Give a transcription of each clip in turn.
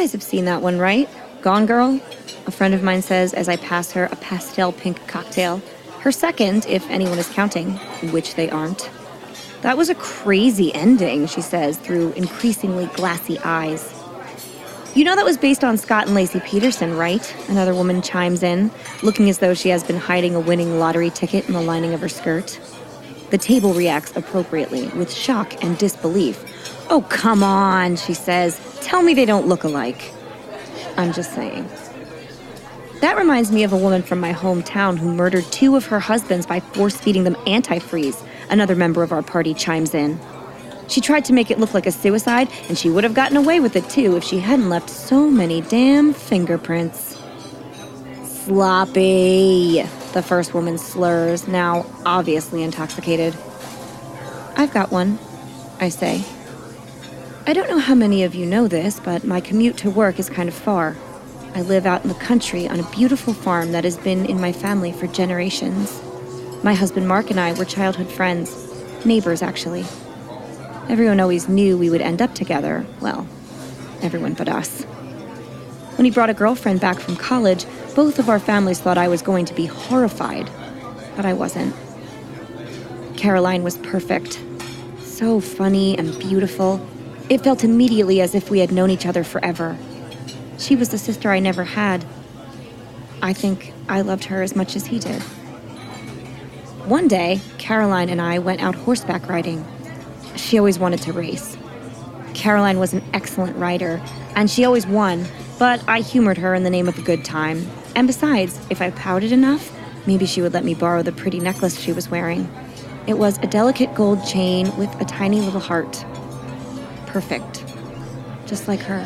guys have seen that one, right? Gone Girl? A friend of mine says as I pass her a pastel pink cocktail. Her second, if anyone is counting, which they aren't. That was a crazy ending, she says through increasingly glassy eyes. You know that was based on Scott and Laci Peterson, right? Another woman chimes in, looking as though she has been hiding a winning lottery ticket in the lining of her skirt. The table reacts appropriately, with shock and disbelief. Oh, come on, she says. Tell me they don't look alike. I'm just saying. That reminds me of a woman from my hometown who murdered two of her husbands by force feeding them antifreeze Another member of our party chimes in. She tried to make it look like a suicide, and she would have gotten away with it too if she hadn't left so many damn fingerprints. Sloppy, the first woman slurs, now obviously intoxicated. I've got one, I say. I don't know how many of you know this, but my commute to work is kind of far. I live out in the country on a beautiful farm that has been in my family for generations. My husband Mark and I were childhood friends, neighbors actually. Everyone always knew we would end up together. Well, everyone but us. When he brought a girlfriend back from college, both of our families thought I was going to be horrified, but I wasn't. Caroline was perfect. So funny and beautiful. It felt immediately as if we had known each other forever. She was the sister I never had. I think I loved her as much as he did. One day, Caroline and I went out horseback riding. She always wanted to race. Caroline was an excellent rider, and she always won, but I humored her in the name of a good time. And besides, if I pouted enough, maybe she would let me borrow the pretty necklace she was wearing. It was a delicate gold chain with a tiny little heart. Perfect. Just like her.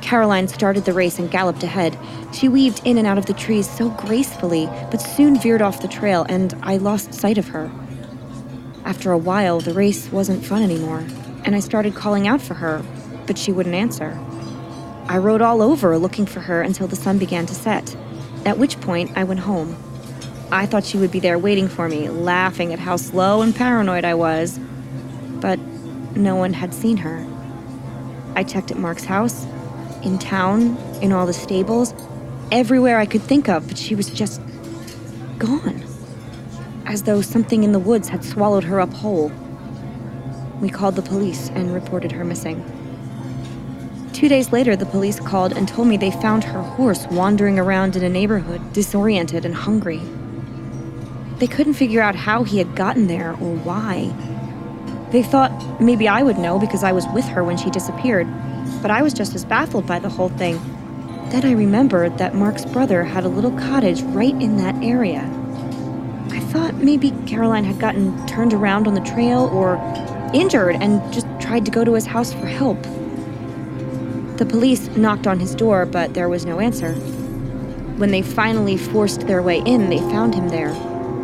Caroline started the race and galloped ahead. She weaved in and out of the trees so gracefully, but soon veered off the trail, and I lost sight of her. After a while, the race wasn't fun anymore, and I started calling out for her, but she wouldn't answer. I rode all over looking for her until the sun began to set, at which point I went home. I thought she would be there waiting for me, laughing at how slow and paranoid I was. But no one had seen her. I checked at Mark's house, in town, in all the stables, everywhere I could think of, but she was just gone. As though something in the woods had swallowed her up whole. We called the police and reported her missing. Two days later, the police called and told me they found her horse wandering around in a neighborhood, disoriented and hungry. They couldn't figure out how he had gotten there or why. They thought maybe I would know because I was with her when she disappeared, but I was just as baffled by the whole thing. Then I remembered that Mark's brother had a little cottage right in that area. I thought maybe Caroline had gotten turned around on the trail or injured and just tried to go to his house for help. The police knocked on his door, but there was no answer. When they finally forced their way in, they found him there,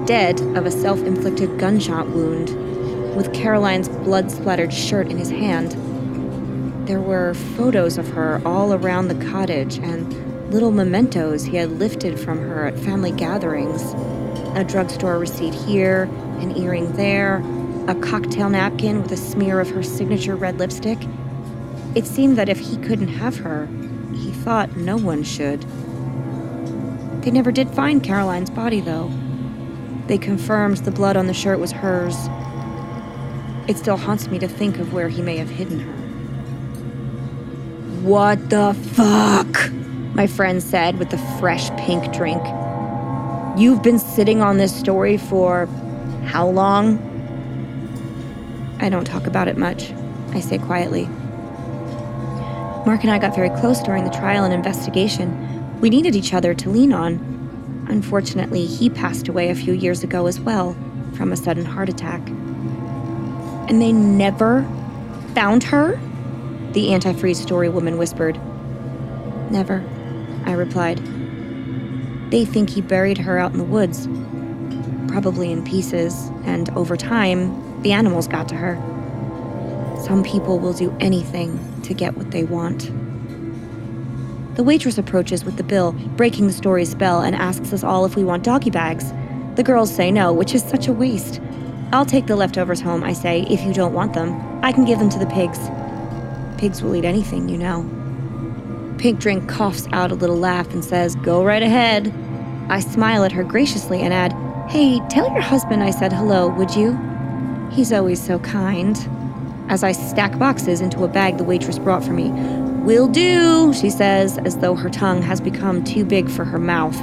dead of a self inflicted gunshot wound, with Caroline's blood splattered shirt in his hand. There were photos of her all around the cottage and little mementos he had lifted from her at family gatherings. A drugstore receipt here, an earring there, a cocktail napkin with a smear of her signature red lipstick. It seemed that if he couldn't have her, he thought no one should. They never did find Caroline's body, though. They confirmed the blood on the shirt was hers. It still haunts me to think of where he may have hidden her. What the fuck? My friend said with the fresh pink drink. You've been sitting on this story for how long? I don't talk about it much, I say quietly. Mark and I got very close during the trial and investigation. We needed each other to lean on. Unfortunately, he passed away a few years ago as well, from a sudden heart attack. And they never found her? the antifreeze story woman whispered. Never, I replied. They think he buried her out in the woods, probably in pieces, and over time, the animals got to her. Some people will do anything to get what they want. The waitress approaches with the bill, breaking the story's spell, and asks us all if we want doggy bags. The girls say no, which is such a waste. I'll take the leftovers home, I say, if you don't want them. I can give them to the pigs. Pigs will eat anything, you know. Pink Drink coughs out a little laugh and says, Go right ahead. I smile at her graciously and add, Hey, tell your husband I said hello, would you? He's always so kind. As I stack boxes into a bag the waitress brought for me. Will do, she says, as though her tongue has become too big for her mouth.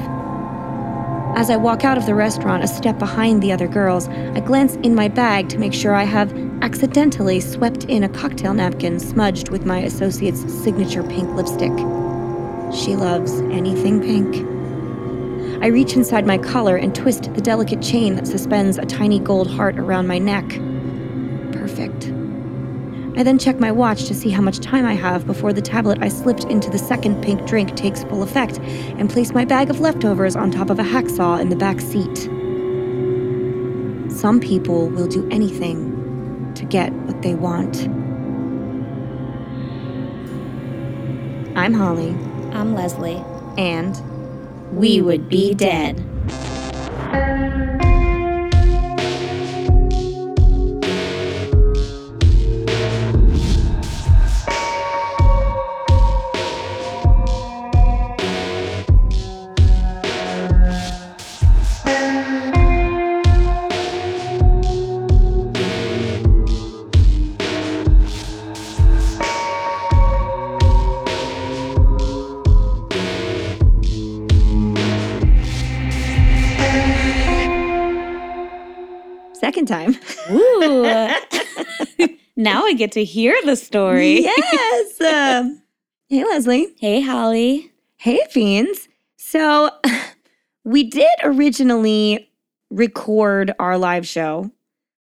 As I walk out of the restaurant a step behind the other girls, I glance in my bag to make sure I have accidentally swept in a cocktail napkin smudged with my associate's signature pink lipstick. She loves anything pink. I reach inside my collar and twist the delicate chain that suspends a tiny gold heart around my neck. I then check my watch to see how much time I have before the tablet I slipped into the second pink drink takes full effect and place my bag of leftovers on top of a hacksaw in the back seat. Some people will do anything to get what they want. I'm Holly, I'm Leslie. and We would be dead. Second time. Ooh. now I get to hear the story. yes. um, hey, Leslie. Hey, Holly. Hey, Fiends. So, we did originally record our live show,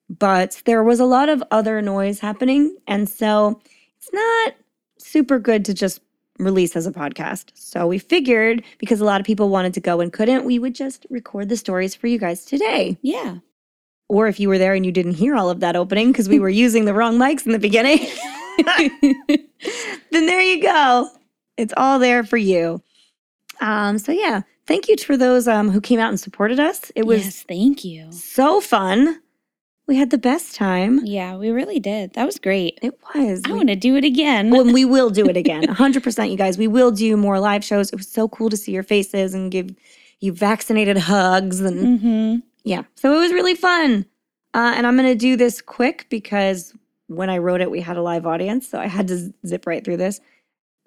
but there was a lot of other noise happening. And so, it's not super good to just release as a podcast. So, we figured because a lot of people wanted to go and couldn't, we would just record the stories for you guys today. Yeah. Or if you were there and you didn't hear all of that opening because we were using the wrong mics in the beginning, then there you go. It's all there for you. Um, so yeah, thank you for those um, who came out and supported us. It was yes, thank you. so fun. We had the best time. Yeah, we really did. That was great. It was. I want to do it again. well, we will do it again. 100%, you guys. We will do more live shows. It was so cool to see your faces and give you vaccinated hugs and mm-hmm. Yeah. So it was really fun. Uh, and I'm going to do this quick because when I wrote it, we had a live audience. So I had to zip right through this.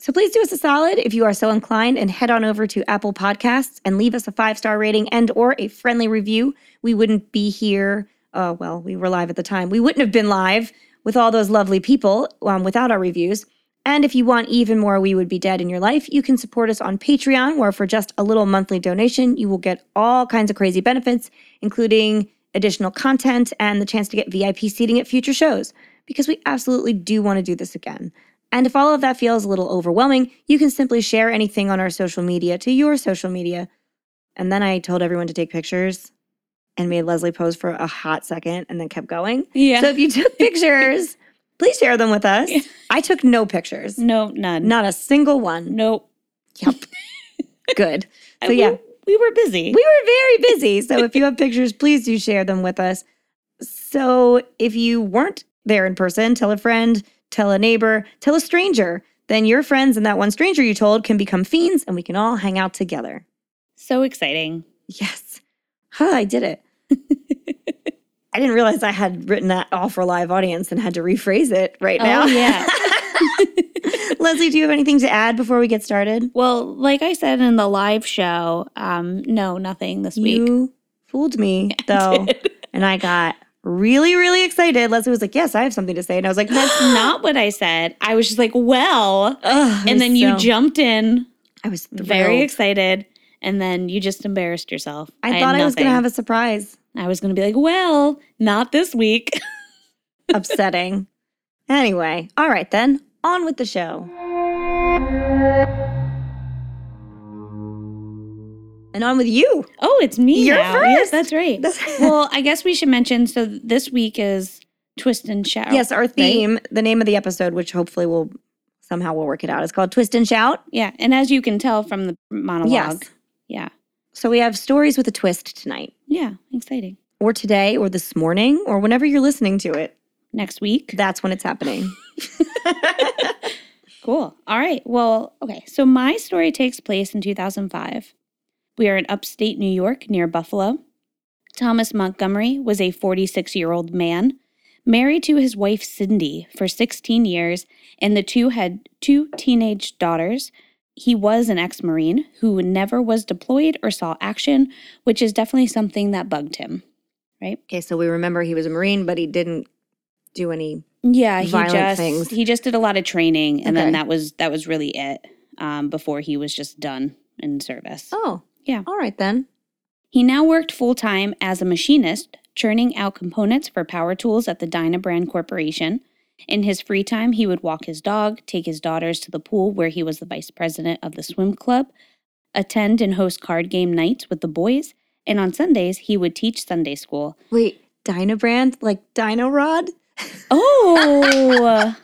So please do us a solid if you are so inclined and head on over to Apple Podcasts and leave us a five star rating and or a friendly review. We wouldn't be here. Uh, well, we were live at the time. We wouldn't have been live with all those lovely people um, without our reviews. And if you want even more We Would Be Dead in your life, you can support us on Patreon, where for just a little monthly donation, you will get all kinds of crazy benefits, including additional content and the chance to get VIP seating at future shows, because we absolutely do want to do this again. And if all of that feels a little overwhelming, you can simply share anything on our social media to your social media. And then I told everyone to take pictures and made Leslie pose for a hot second and then kept going. Yeah. So if you took pictures, please share them with us. I took no pictures. no, none. Not a single one. Nope. Yep. Good. So we- yeah, We were busy. we were very busy. So if you have pictures, please do share them with us. So if you weren't there in person, tell a friend, tell a neighbor, tell a stranger. Then your friends and that one stranger you told can become fiends and we can all hang out together. so exciting. Yes. Huh, I did it. I didn't realize I had written that all for a live audience and had to rephrase it right now. Oh, yeah. Leslie, do you have anything to add before we get started? Well, like I said in the live show, um, no, nothing this week. You fooled me, though. and I got really, really excited. Leslie was like, Yes, I have something to say. And I was like, That's not what I said. I was just like, well, Ugh, and then you jumped in, I was thrilled. very excited, and then you just embarrassed yourself. I had thought I was going to have a surprise. I was going to be like, well, not this week. Upsetting. anyway, all right then. On with the show. And on with you. Oh, it's me You're now. Yes, first. that's right. well, I guess we should mention. So this week is twist and shout. yes, our right? theme, the name of the episode, which hopefully will somehow we'll work it out, is called Twist and Shout. Yeah, and as you can tell from the monologue, Yes. yeah, So we have stories with a twist tonight, yeah, exciting. or today, or this morning, or whenever you're listening to it. Next week, That's when it's happening. Cool. All right. Well, okay. So my story takes place in 2005. We are in upstate New York near Buffalo. Thomas Montgomery was a 46 year old man married to his wife Cindy for 16 years, and the two had two teenage daughters. He was an ex Marine who never was deployed or saw action, which is definitely something that bugged him, right? Okay, so we remember he was a Marine, but he didn't do any. Yeah, he Violent just things. he just did a lot of training, and then that was that was really it. Um, before he was just done in service. Oh, Yeah. All right then. He now worked full time as a machinist, churning out components for power tools at the Dynabrade Corporation. In his free time, he would walk his dog, take his daughters to the pool where he was the vice president of the swim club, attend and host card game nights with the boys, and on Sundays, he would teach Sunday school. Wait, Dynabrand, like Dino Rod? Oh,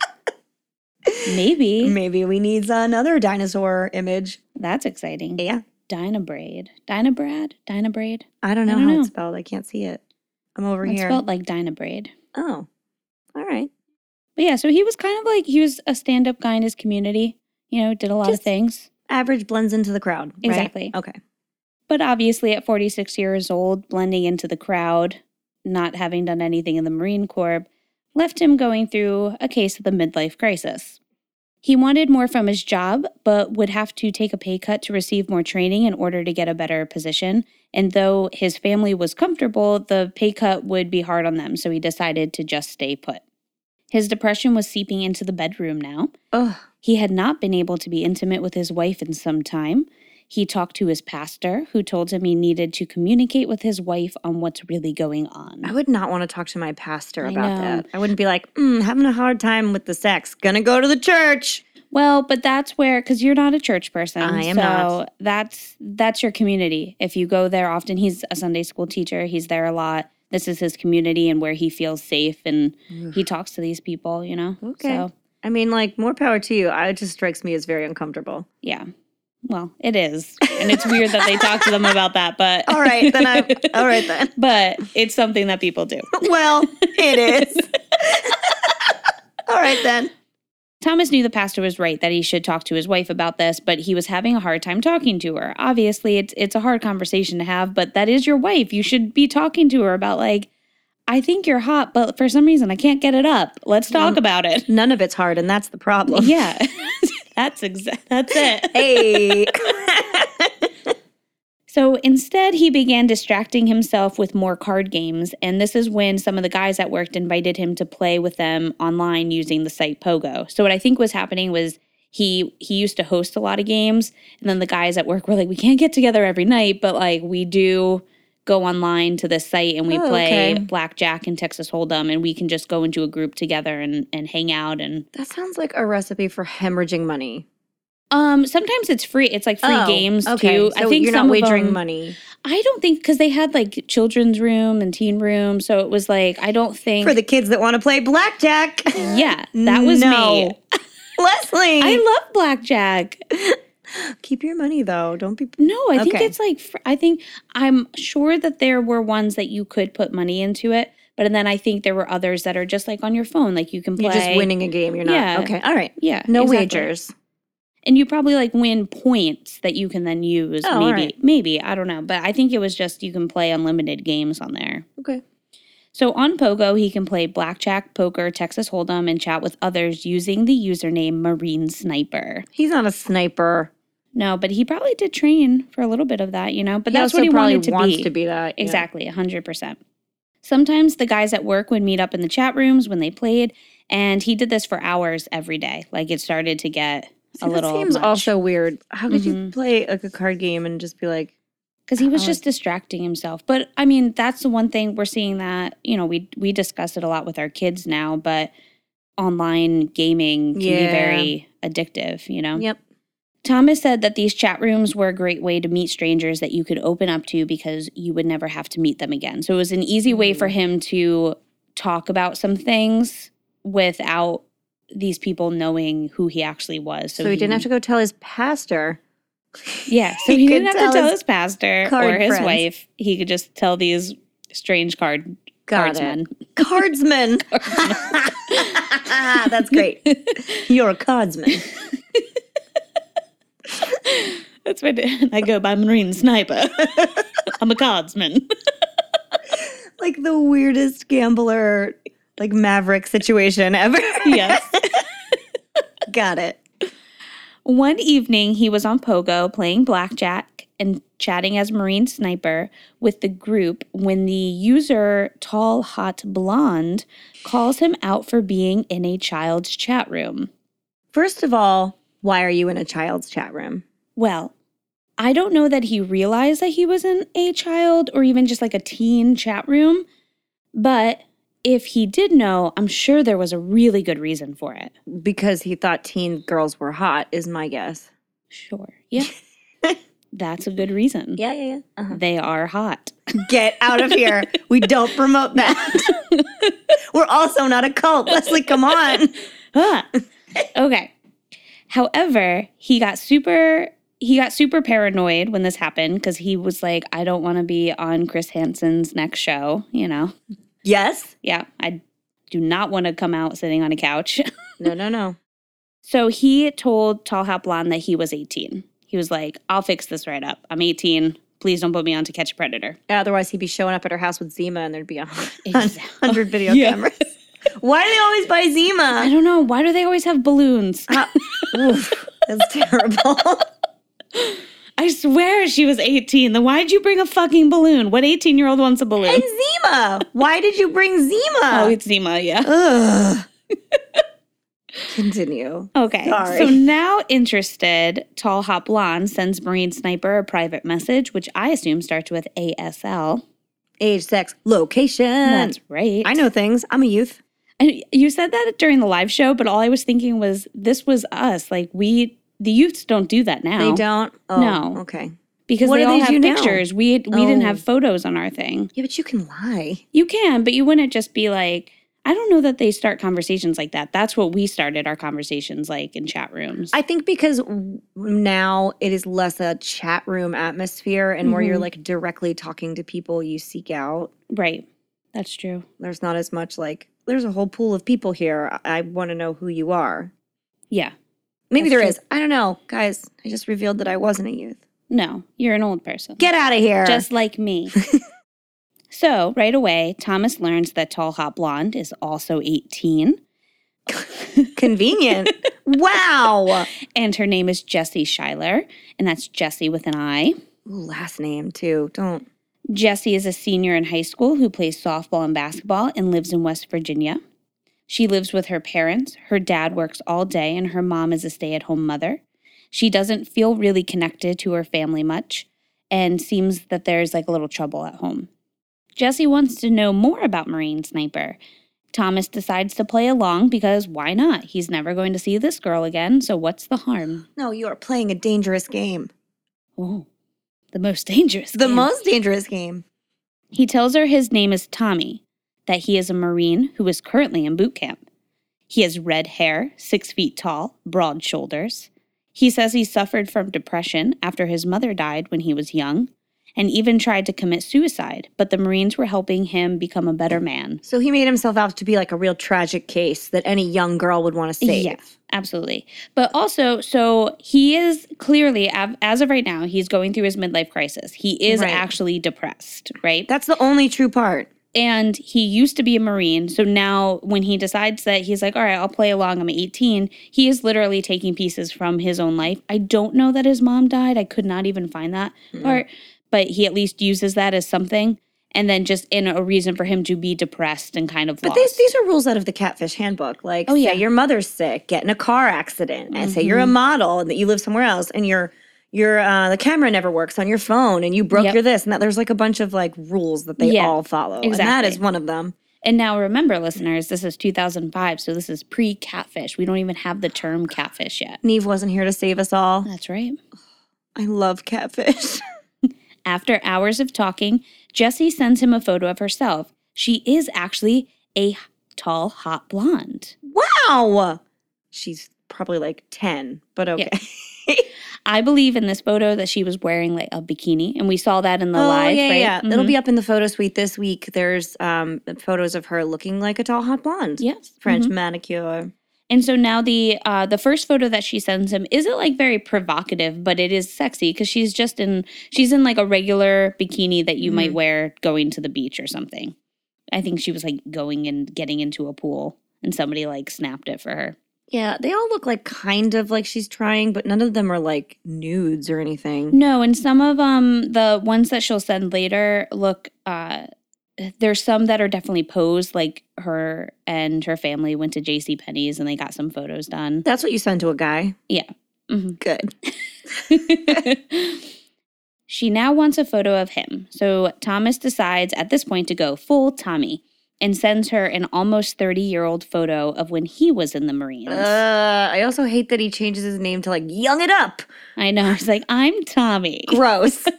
maybe. Maybe we need another dinosaur image. That's exciting. Yeah. Dynabrade. Dynabrad? Dynabrade? I don't know I don't how know. it's spelled. I can't see it. I'm over It's here. It's spelled like Dynabrade. oh, all right. But yeah, so he was kind of like he was a stand-up guy in his community. You know, did a lot of things. Average blends into the crowd. right? Exactly. Okay. But obviously, at 46 years old, blending into the crowd, not having done anything in the Marine Corps, left him going through a case of the midlife crisis. He wanted more from his job, but would have to take a pay cut to receive more training in order to get a better position. And though his family was comfortable, the pay cut would be hard on them, so he decided to just stay put. His depression was seeping into the bedroom now. Ugh. He had not been able to be intimate with his wife in some time. He talked to his pastor, who told him he needed to communicate with his wife on what's really going on. I would not want to talk to my pastor I about know. that. I wouldn't be like, mm, having a hard time with the sex. Gonna go to the church. Well, but that's where because you're not a church person. I am so not. that's that's your community. If you go there often, he's a Sunday school teacher. He's there a lot. This is his community and where he feels safe and he talks to these people, you know? Okay. So I mean, like, more power to you. I, it just strikes me as very uncomfortable. yeah. Well, it is. And it's weird that they talk to them about that, but All right, then I. all right then. but it's something that people do. Well, it is. all right then. Thomas knew the pastor was right that he should talk to his wife about this, but he was having a hard time talking to her. Obviously, it's it's a hard conversation to have, but that is your wife. You should be talking to her about like I think you're hot, but for some reason I can't get it up. Let's talk about it. None of it's hard, and that's the problem. Yeah. that's exact that's it. Hey. So instead, he began distracting himself with more card games, and this is when some of the guys at work invited him to play with them online using the site Pogo. So what I think was happening was he he used to host a lot of games, and then the guys at work were like, "We can't get together every night, but like we do." Go online to this site and we Oh, play okay. blackjack and Texas Hold'em, and we can just go into a group together and and hang out. And that sounds like a recipe for hemorrhaging money. Um, sometimes it's free. It's like free Oh, games okay. too. So I think you're some not of wagering them- money I don't think because they had like children's room and teen room, so it was like I don't think. for the kids that want to play blackjack. yeah, that was No. me. Leslie, I love blackjack. keep your money though. Don't be. No, I think Okay. it's like I think I'm sure that there were ones that you could put money into it, but then I think there were others that are just like on your phone, like you can play. You're just winning a game. You're not. Yeah. Okay. All right. Yeah, No exactly. wagers. And you probably like win points that you can then use. Oh, maybe, right. maybe I don't know, but I think it was just you can play unlimited games on there. Okay. So on Pogo, he can play blackjack, poker, Texas Hold'em, and chat with others using the username Marine Sniper. He's not a sniper. No, but he probably did train for a little bit of that, you know. But He that's what he probably wanted to wants be. to be that. yeah. Exactly, hundred percent. Sometimes the guys at work would meet up in the chat rooms when they played, and he did this for hours every day. Like it started to get See, a little. seems much. also weird. How could you Mhm. play like a card game and just be like, because he was Oh, just distracting himself. But I mean, that's the one thing we're seeing that you know we we discuss it a lot with our kids now, but online gaming can be very addictive. You know. "Yep, Thomas said that these chat rooms were a great way to meet strangers that you could open up to because you would never have to meet them again. So it was an easy way for him to talk about some things without these people knowing who he actually was. So, he, didn't have to go tell his pastor. Yeah, so He he, didn't have to tell his pastor or his friends. wife. He could just tell these strange card Got Cardsman. it. Cardsman. That's great. You're a cardsman. That's what I go by Marine Sniper. I'm a cardsman. Like the weirdest gambler, like maverick situation ever. yes. Got it. One evening, he was on Pogo playing blackjack and chatting as Marine Sniper with the group when the user Tall Hot Blonde calls him out for being in a child's chat room. First of all, why are you in a child's chat room? Well, I don't know that he realized that he was in a child or even just like a teen chat room, but if he did know, I'm sure there was a really good reason for it. Because he thought teen girls were hot, is my guess. Sure. Yeah. That's a good reason. Yeah, yeah, yeah. Uh-huh. They are hot. Get out of here. we don't promote that. We're also not a cult. Leslie, come on. Okay. However, he got super he got super paranoid when this happened because he was like, I don't want to be on Chris Hansen's next show, you know. Yes? Yeah, I do not want to come out sitting on a couch. No, no, no. so he told Tall Hat Blonde that he was 18. He was like, I'll fix this right up. I'm 18. Please don't put me on to catch a predator. Otherwise, he'd be showing up at her house with Zima and there'd be a hundred video Yeah. cameras. Why do they always buy Zima? I don't know. Why do they always have balloons? Ah, oof, that's terrible. I swear she was 18. Then why'd you bring a fucking balloon? What 18 year old wants a balloon? and Zima. Why did you bring Zima? oh, it's Zima, yeah. Ugh. Continue. Okay. Sorry. So now interested, Tall Hot Blonde sends Marine Sniper a private message, which I assume starts with ASL. Age, sex, location. That's right. I know things. I'm a youth. And you said that during the live show, but all I was thinking was this was us. Like we, the youths don't do that now. They don't. Oh, No. Okay. because What they all they have do now? pictures. We we didn't Oh. have photos on our thing. Yeah, but you can lie. You can, but you wouldn't just be like. I don't know that they start conversations like that. That's what we started our conversations like in chat rooms. I think because now it is less a chat room atmosphere and more you're Mhm. like directly talking to people you seek out. right. That's true. There's not as much like, there's a whole pool of people here. I, I want to know who you are. Yeah. Maybe That's there true. is. I don't know. Guys, I just revealed that I wasn't a youth. No, you're an old person. Get out of here. just like me. so, right away, Thomas learns that Tall Hot Blonde is also 18 convenient. wow. and her name is Jessie Schuyler, and that's Jessie with an I. Ooh, last name too. Don't. Jessie is a senior in high school who plays softball and basketball and lives in West Virginia. She lives with her parents. Her dad works all day, and her mom is a stay at home mother. She doesn't feel really connected to her family much and seems that there's like a little trouble at home. Jesse wants to know more about Marine Sniper. Thomas decides to play along because why not? He's never going to see this girl again, so what's the harm? No, you are playing a dangerous game. Oh, the most dangerous. The game. most dangerous game. He tells her his name is Tommy, that he is a Marine who is currently in boot camp. He has red hair, six feet tall, broad shoulders. He says he suffered from depression after his mother died when he was young, and even tried to commit suicide, but the Marines were helping him become a better man. So he made himself out to be like a real tragic case that any young girl would want to save. Yeah, absolutely. But also, so he is clearly, as of right now, he's going through his midlife crisis. He is Right. actually depressed, right? That's the only true part. And he used to be a marine so now when he decides that he's like all right i'll play along i'm 18 he is literally taking pieces from his own life i don't know that his mom died i could not even find that part but he at least uses that as something and then just in a reason for him to be depressed and kind of But these, these are rules out of the catfish handbook. Like, Oh, yeah. Mm-hmm. your mother's sick, get in a car accident, and say you're a model and that you live somewhere else, and your your uh, the camera never works on your phone, and you broke Yep. your this, and that. There's like a bunch of like rules that they Yeah, all follow, and that exactly. is one of them. and now remember listeners this is 2005 so this is pre-catfish we don't even have the term catfish yet Neve wasn't here to save us all. that's right I love catfish. After hours of talking, jesse sends him a photo of herself. She is actually a tall, hot blonde. wow, she's probably like ten, but okay. I believe in this photo that she was wearing like a bikini, and we saw that in the oh, live. yeah, right? yeah. It'll Mhm. be up in the photo suite this week. There's um photos of her looking like a tall hot blonde. yes, French Mhm. manicure. And so now the uh, the first photo that she sends him isn't like very provocative, but it is sexy because she's just in she's in like a regular bikini that you might Mhm. wear going to the beach or something. I think she was like going and getting into a pool, and somebody like snapped it for her. Yeah, they all look like kind of like she's trying, but none of them are like nudes or anything. No, and some of um the ones that she'll send later look uh there's some that are definitely posed like her and her family went to JC Penney's and they got some photos done. That's what you send to a guy. Mhm. Good. she now wants a photo of him. So Thomas decides at this point to go full Tommy and sends her an almost 30 year old photo of when he was in the Marines. Uh, I also hate that he changes his name to like Young It Up. I know. He's like, I'm Tommy. Gross.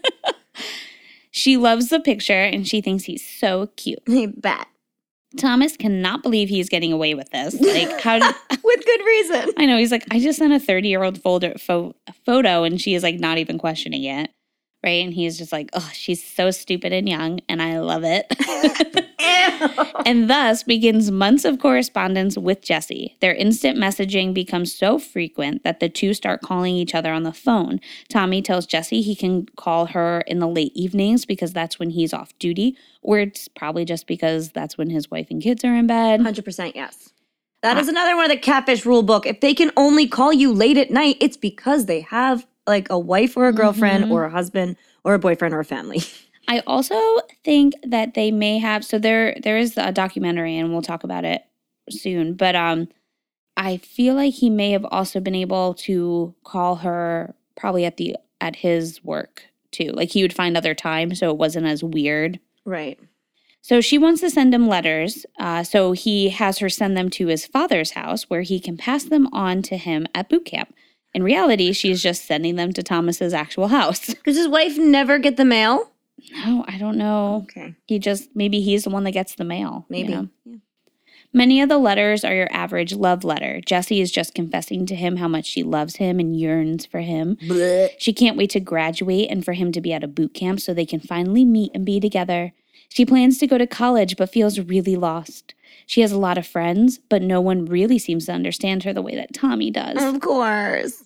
She loves the picture and she thinks he's so cute. hey, bat. Thomas cannot believe he's getting away with this. Like, how did. With good reason. I know. He's like, I just sent a 30 year old folder pho- photo and she is like not even questioning it. Right. And he's just like, oh, she's so stupid and young and I love it. and thus begins months of correspondence with Jesse. Their instant messaging becomes so frequent that the two start calling each other on the phone. Tommy tells Jesse he can call her in the late evenings because that's when he's off duty, or it's probably just because that's when his wife and kids are in bed. 100% yes. That uh, is another one of the catfish rule book. If they can only call you late at night, it's because they have like a wife or a girlfriend Mhm. or a husband or a boyfriend or a family. I also think that they may have so there there is a documentary and we'll talk about it soon, but um I feel like he may have also been able to call her probably at the at his work too. Like he would find other time so it wasn't as weird. Right. So she wants to send him letters. Uh, so he has her send them to his father's house where he can pass them on to him at boot camp. In reality, she's just sending them to Thomas's actual house. Does his wife never get the mail? No, I don't know. Okay. He just maybe he's the one that gets the mail. you Maybe. know? Yeah. Many of the letters are your average love letter. Jessie is just confessing to him how much she loves him and yearns for him. Blech. She can't wait to graduate and for him to be at a boot camp so they can finally meet and be together. She plans to go to college but feels really lost. She has a lot of friends, but no one really seems to understand her the way that Tommy does. Of course.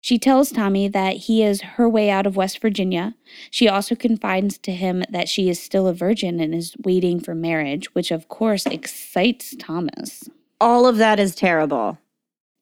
She tells Tommy that he is her way out of West Virginia. She also confides to him that she is still a virgin and is waiting for marriage, which of course excites Thomas. All of that is terrible.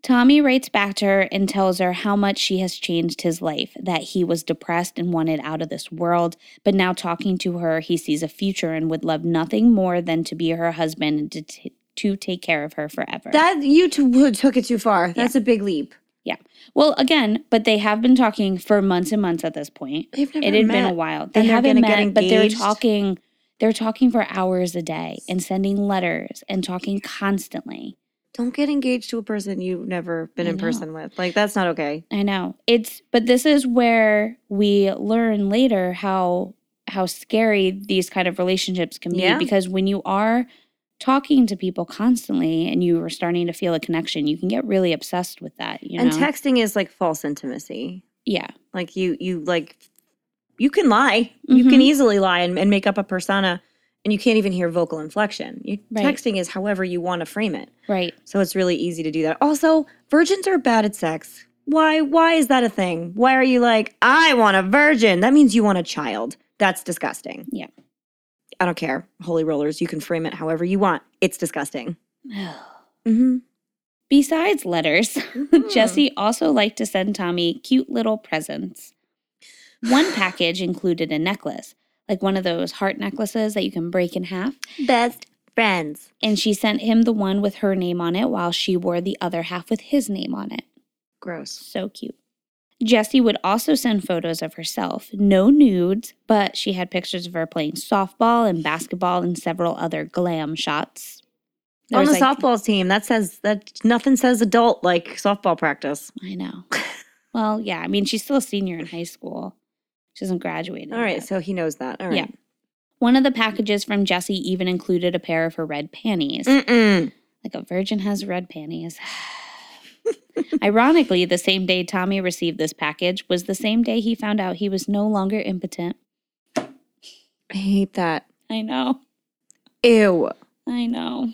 Tommy writes back to her and tells her how much she has changed his life, that he was depressed and wanted out of this world, but now talking to her, he sees a future and would love nothing more than to be her husband and to, t- to take care of her forever. That you t- took it too far. That's a big leap. Yeah. Well, again, but they have been talking for months and months at this point. They've never it had met. been a while. They haven't met, but they're talking. They're talking for hours a day and sending letters and talking constantly. Don't get engaged to a person you've never been I in know. person with. Like that's not okay. I know it's, but this is where we learn later how how scary these kind of relationships can be Yeah. because when you are talking to people constantly and you are starting to feel a connection, you can get really obsessed with that. You and know, texting is like false intimacy. yeah, Like you you like you can lie. You can Mhm. easily lie and, and make up a persona and you can't even hear vocal inflection. You, Right. Texting is however you want to frame it. right. So it's really easy to do that. Also, virgins are bad at sex. Why why is that a thing? Why are you like, I want a virgin? That means you want a child. That's disgusting. Yeah. I don't care. Holy rollers, you can frame it however you want. It's disgusting. Mm-hmm. Besides letters, Jesse also liked to send Tommy cute little presents. One package included a necklace, like one of those heart necklaces that you can break in half, Best friends. and she sent him the one with her name on it while she wore the other half with his name on it. Gross. So cute. Jessie would also send photos of herself, no nudes, but she had pictures of her playing softball and basketball and several other glam shots. There On the like- softball team, that says that nothing says adult like softball practice. I know. well, yeah. I mean, she's still a senior in high school. She hasn't graduated. All right, yet. so he knows that. All right. Yeah. One of the packages from Jesse even included a pair of her red panties. Mm-mm. Like a virgin has red panties. Ironically, the same day Tommy received this package was the same day he found out he was no longer impotent. I hate that. I know. Ew. I know.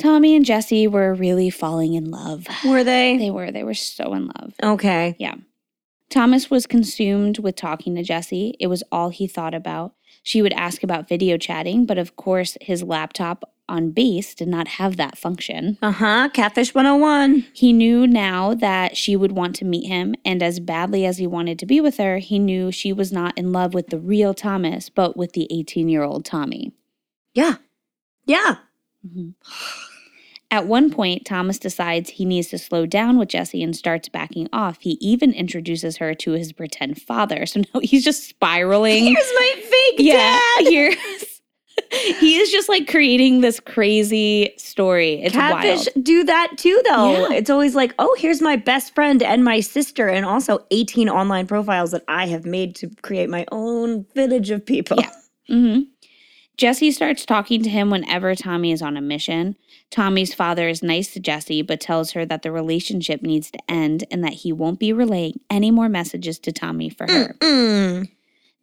Tommy and Jesse were really falling in love. Were they? They were. They were so in love. okay. Thomas was consumed with talking to Jesse. It was all he thought about. She would ask about video chatting, but of course, his laptop on base did not have that function. Uh huh. Catfish 101. He knew now that she would want to meet him, and as badly as he wanted to be with her, he knew she was not in love with the real Thomas, but with the 18 year old Tommy. Yeah. Yeah. At one point, Thomas decides he needs to slow down with Jesse and starts backing off. He even introduces her to his pretend father. So now he's just spiraling. Here's my fake yeah, dad. here's he is just like creating this crazy story. It's Catfish wild. do that too, though. Yeah. It's always like, oh, here's my best friend and my sister, and also 18 online profiles that I have made to create my own village of people. Yeah. hmm Jesse starts talking to him whenever Tommy is on a mission. Tommy's father is nice to Jesse, but tells her that the relationship needs to end and that he won't be relaying any more messages to Tommy for her. Mm.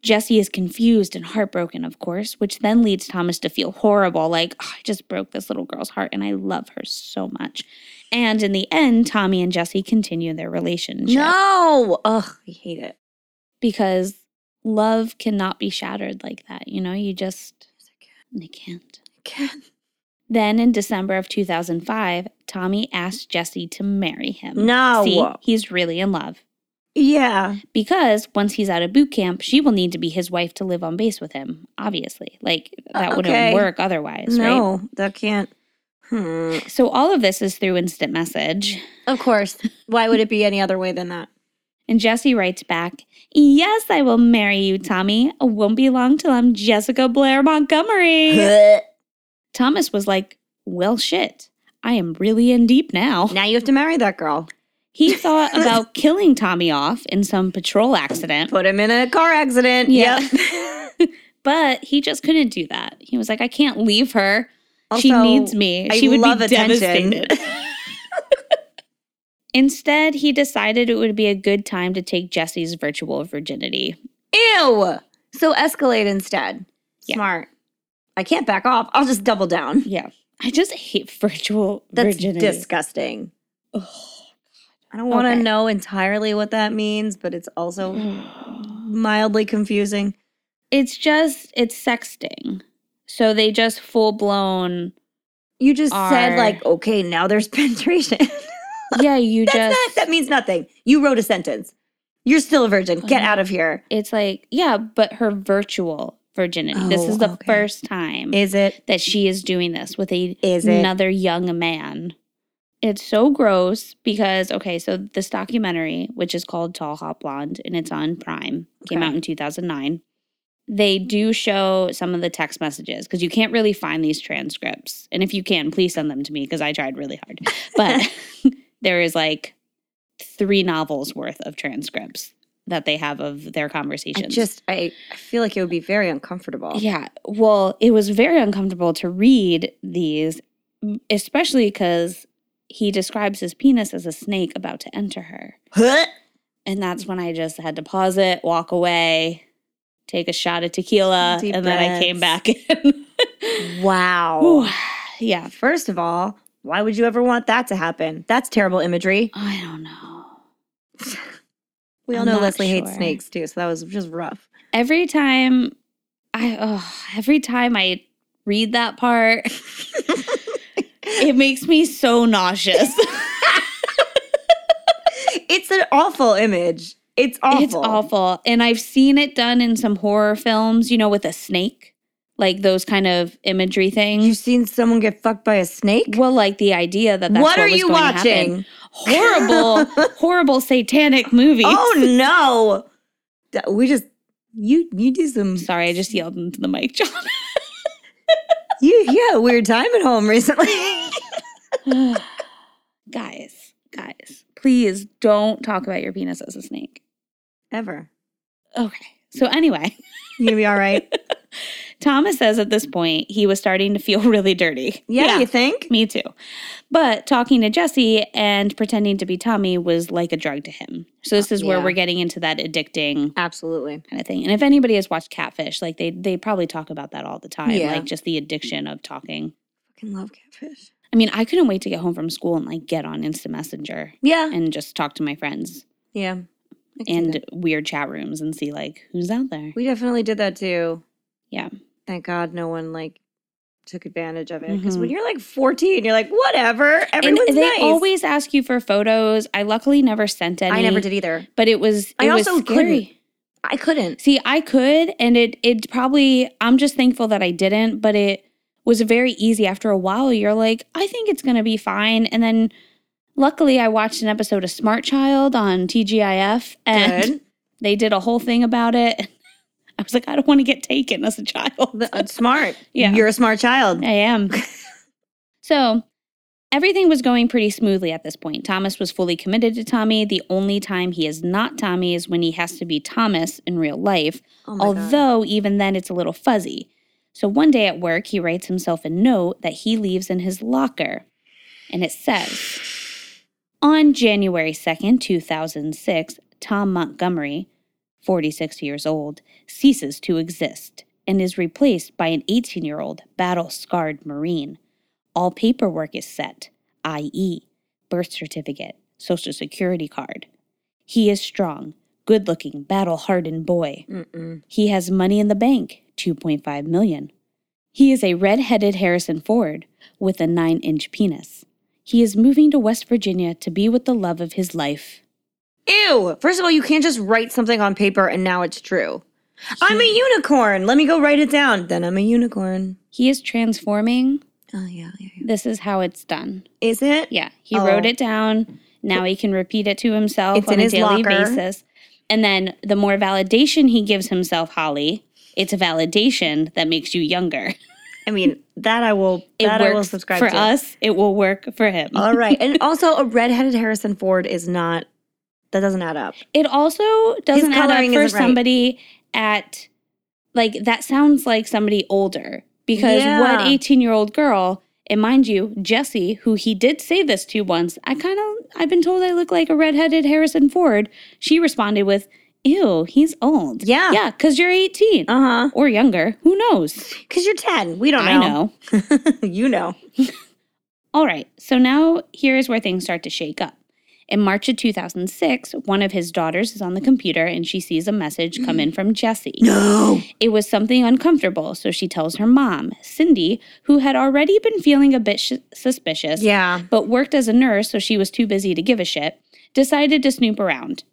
Jesse is confused and heartbroken, of course, which then leads Thomas to feel horrible like, "Oh, I just broke this little girl's heart and I love her so much. And in the end, Tommy and Jesse continue their relationship No. Ugh, I hate it. because love cannot be shattered like that. You know, you just, they can't. They can- Then in December of 2005, Tommy asked Jesse to marry him. No. See, he's really in love. Yeah. Because once he's out of boot camp, she will need to be his wife to live on base with him, obviously. Like, that Uh, wouldn't work otherwise, right? No, that can't. Hmm. So all of this is through instant message. Of course. Why would it be any other way than that? And Jesse writes back, Yes, I will marry you, Tommy. It won't be long till I'm Jessica Blair Montgomery. Thomas was like, Well, shit. I am really in deep now. now you have to marry that girl. He thought about killing Tommy off in some patrol accident, Put him in a car accident. Yeah. Yep. but he just couldn't do that. He was like, I can't leave her. she needs me. I she would love be attention. devastated. Instead, he decided it would be a good time to take Jesse's virtual virginity. Ew. So escalate instead. Yeah. Smart. I can't back off. I'll just double down. Yeah. I just hate virtual That's virginity. disgusting. Ugh. I don't want to Okay. know entirely what that means, but it's also mildly confusing. It's just, it's sexting. So they just full blown, You just said like, okay, now there's penetration. Yeah, you That's just, not, that means nothing. You wrote a sentence. You're still a virgin. Get Uh-huh. out of here. it's like, yeah, but her virtual virginity. this Oh, is the okay. first time Is it? that she is doing this with a Is it? another young man. It's so gross because okay, so this documentary, which is called Tall Hot Blonde, and it's on Prime, came Okay. out in 2009. They do show some of the text messages because you can't really find these transcripts. And if you can, please send them to me because I tried really hard. But there is like three novels worth of transcripts that they have of their I conversations. just, I, I feel like it would be very uncomfortable. Yeah. Well, it was very uncomfortable to read these, especially because he describes his penis as a snake about to enter her. Huh? And that's when I just had to pause it, walk away, take a shot of tequila, Deep and then I came back in. Wow. Whew. yeah. First of all, why would you ever want that to happen? That's terrible imagery. I don't know. We all I'm know Leslie hates snakes too, so that was just rough. Every time I, oh, every time I read that part, it makes me so nauseous. It's an awful image. It's awful. It's awful. And I've seen it done in some horror films, you know, with a snake, like those kind of imagery things. You've seen someone get fucked by a snake? well, like the idea that that's what what, are was you going to happen. watching? Horrible, horrible satanic movies. Oh no! We just you you do some Sorry, I just yelled into the mic, John. you you had a weird time at home recently. guys, guys, please don't talk about your penis as a snake. Ever? Okay. So anyway, You gonna be all right? Thomas says at this point he was starting to feel really dirty. Yeah, you think? Me too. But talking to Jesse and pretending to be Tommy was like a drug to him. So this uh, is where Yeah. we're getting into that addicting Absolutely. kind of thing. And if anybody has watched Catfish, like they they probably talk about that all the time, Yeah. like just the addiction of talking. Fucking love catfish. I mean, I couldn't wait to get home from school and like get on Instant Messenger Yeah. and just talk to my friends Yeah. I and weird chat rooms and see like who's out there. we definitely did that too. Yeah. Thank God no one like took advantage of it. Because Mhm. when you're like 14, you're like, whatever. Everyone's and they nice. always ask you for photos. I luckily never sent any. I never did either. But it was it I was also scary. I couldn't. See, I could, and it it probably I'm just thankful that I didn't, but it was very easy after a while. You're like, I think it's gonna be fine. And then luckily I watched an episode of Smart Child on TGIF and Good. they did a whole thing about it. I was like, I don't want to get taken as a child. The- uh, smart. Yeah. You're a smart child. I am. so everything was going pretty smoothly at this point. Thomas was fully committed to Tommy. The only time he is not Tommy is when he has to be Thomas in real life, Oh my God. although even then it's a little fuzzy. So one day at work, he writes himself a note that he leaves in his locker. And it says On January 2nd, 2006, Tom Montgomery, 46 years old, ceases to exist and is replaced by an 18 year old battle scarred Marine. All paperwork is set, i.e., birth certificate, social security card. He is strong, good looking, battle hardened boy. Mm-mm. He has money in the bank, 2.5 million. He is a red-headed Harrison Ford with a 9-inch penis. He is moving to West Virginia to be with the love of his life. Ew. First of all, you can't just write something on paper and now it's true. I'm a unicorn. Let me go write it down. Then I'm a unicorn. He is transforming. Oh, yeah. yeah, yeah. This is how it's done. Is it? Yeah, he Oh. wrote it down. Now he can repeat it to himself It's on a daily locker. basis. And then the more validation he gives himself, Holly, it's a validation that makes you younger. I mean, that I will, It that I will subscribe for to. us. It will work for him. All right. And also, a redheaded Harrison Ford is not, that doesn't add up. It also doesn't add up for isn't right. somebody at like that sounds like somebody older because Yeah. what 18 year old girl and mind you Jesse who he did say this to once I kind of I've been told I look like a redheaded Harrison Ford she responded with ew he's old Yeah. yeah because you're 18 Uh huh. or younger who knows Because you're 10. We don't know. I know you know. All right, so now here's where things start to shake up. In March of 2006, one of his daughters is on the computer and she sees a message come in from Jesse. No. It was something uncomfortable, so she tells her mom, Cindy, who had already been feeling a bit sh- suspicious, Yeah. but worked as a nurse, so she was too busy to give a shit, decided to snoop around.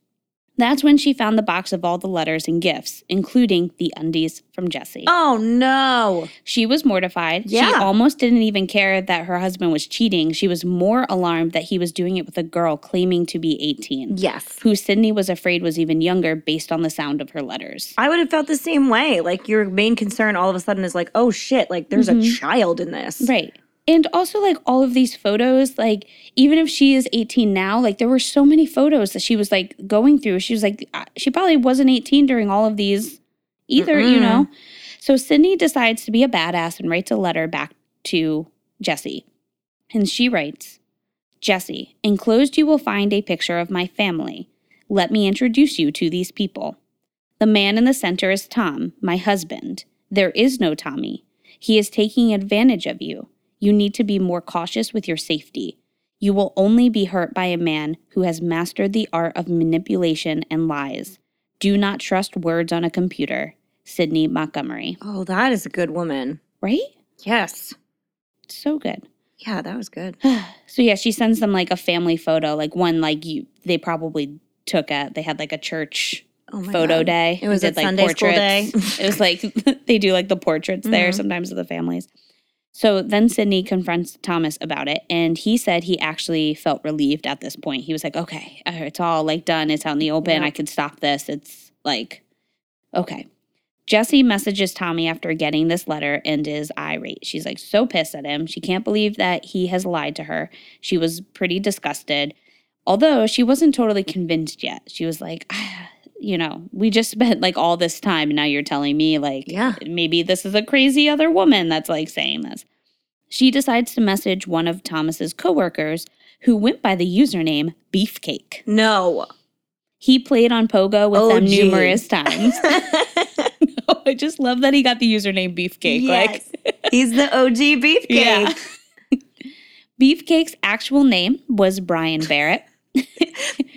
That's when she found the box of all the letters and gifts, including the undies from Jesse. Oh, no. She was mortified. Yeah. She almost didn't even care that her husband was cheating. She was more alarmed that he was doing it with a girl claiming to be 18, Yes. who Sydney was afraid was even younger based on the sound of her letters. I would have felt the same way. Like your main concern all of a sudden is like, oh shit, like there's a mm-hmm. child in this. Right. And also, like all of these photos, like even if she is 18 now, like there were so many photos that she was like going through. She was like, uh, she probably wasn't 18 during all of these either, you Mm-mm. know? So Sydney decides to be a badass and writes a letter back to Jesse. And she writes Jesse, enclosed you will find a picture of my family. Let me introduce you to these people. The man in the center is Tom, my husband. There is no Tommy. He is taking advantage of you. You need to be more cautious with your safety. You will only be hurt by a man who has mastered the art of manipulation and lies. Do not trust words on a computer. Sydney Montgomery. Oh, that is a good woman. Right? Yes. So good. Yeah, that was good. So yeah, she sends them like a family photo, like one like you they probably took at they had like a church Oh photo God. day. It was and at Sunday school day. it was like they do like the portraits there Mhm. sometimes of the families. So then Sydney confronts Thomas about it, and he said he actually felt relieved at this point. He was like, "Okay, uh, it's all like done. It's out in the open. Yeah. I could stop this. It's like, okay." Jesse messages Tommy after getting this letter and is irate. She's like so pissed at him. She can't believe that he has lied to her. She was pretty disgusted, although she wasn't totally convinced yet. She was like, "Ah, you know, we just spent like all this time and now you're telling me like Yeah. maybe this is a crazy other woman that's like saying this. She decides to message one of Thomas's coworkers who went by the username Beefcake. No. He played on Pogo with Oh, them gee. numerous times. I just love that he got the username Beefcake. Like He's the OG beefcake. Yeah. Beefcake's actual name was Brian Barrett.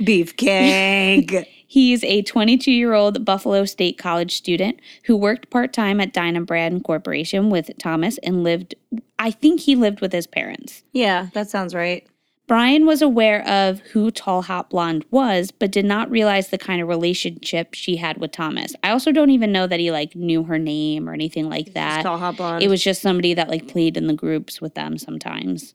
Beefcake. He's a 22 year old Buffalo State College student who worked part time at Dynabrade Corporation with Thomas and lived, I think he lived with his parents. yeah, that sounds right. Brian was aware of who Tall Hot Blonde was, but did not realize the kind of relationship she had with Thomas. I also don't even know that he like knew her name or anything like that. Tall hot blonde. It was just somebody that like played in the groups with them sometimes.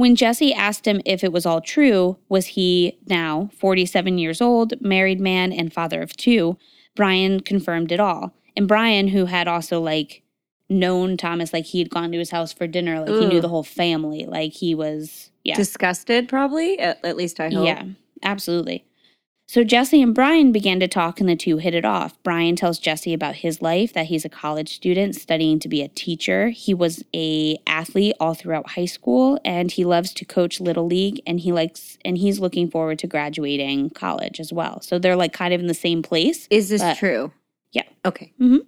When Jesse asked him if it was all true, was he now 47 years old, married man, and father of two? Brian confirmed it all. And Brian, who had also like known Thomas, like he'd gone to his house for dinner, like he knew the whole family, like he was, yeah. disgusted, probably. At, at least I hope. Yeah, absolutely. So Jesse and Brian began to talk and the two hit it off. Brian tells Jesse about his life that he's a college student studying to be a teacher. He was a athlete all throughout high school and he loves to coach little league and he likes and he's looking forward to graduating college as well. So they're like kind of in the same place. Is this But- true? Yeah. Okay. Mm-hmm.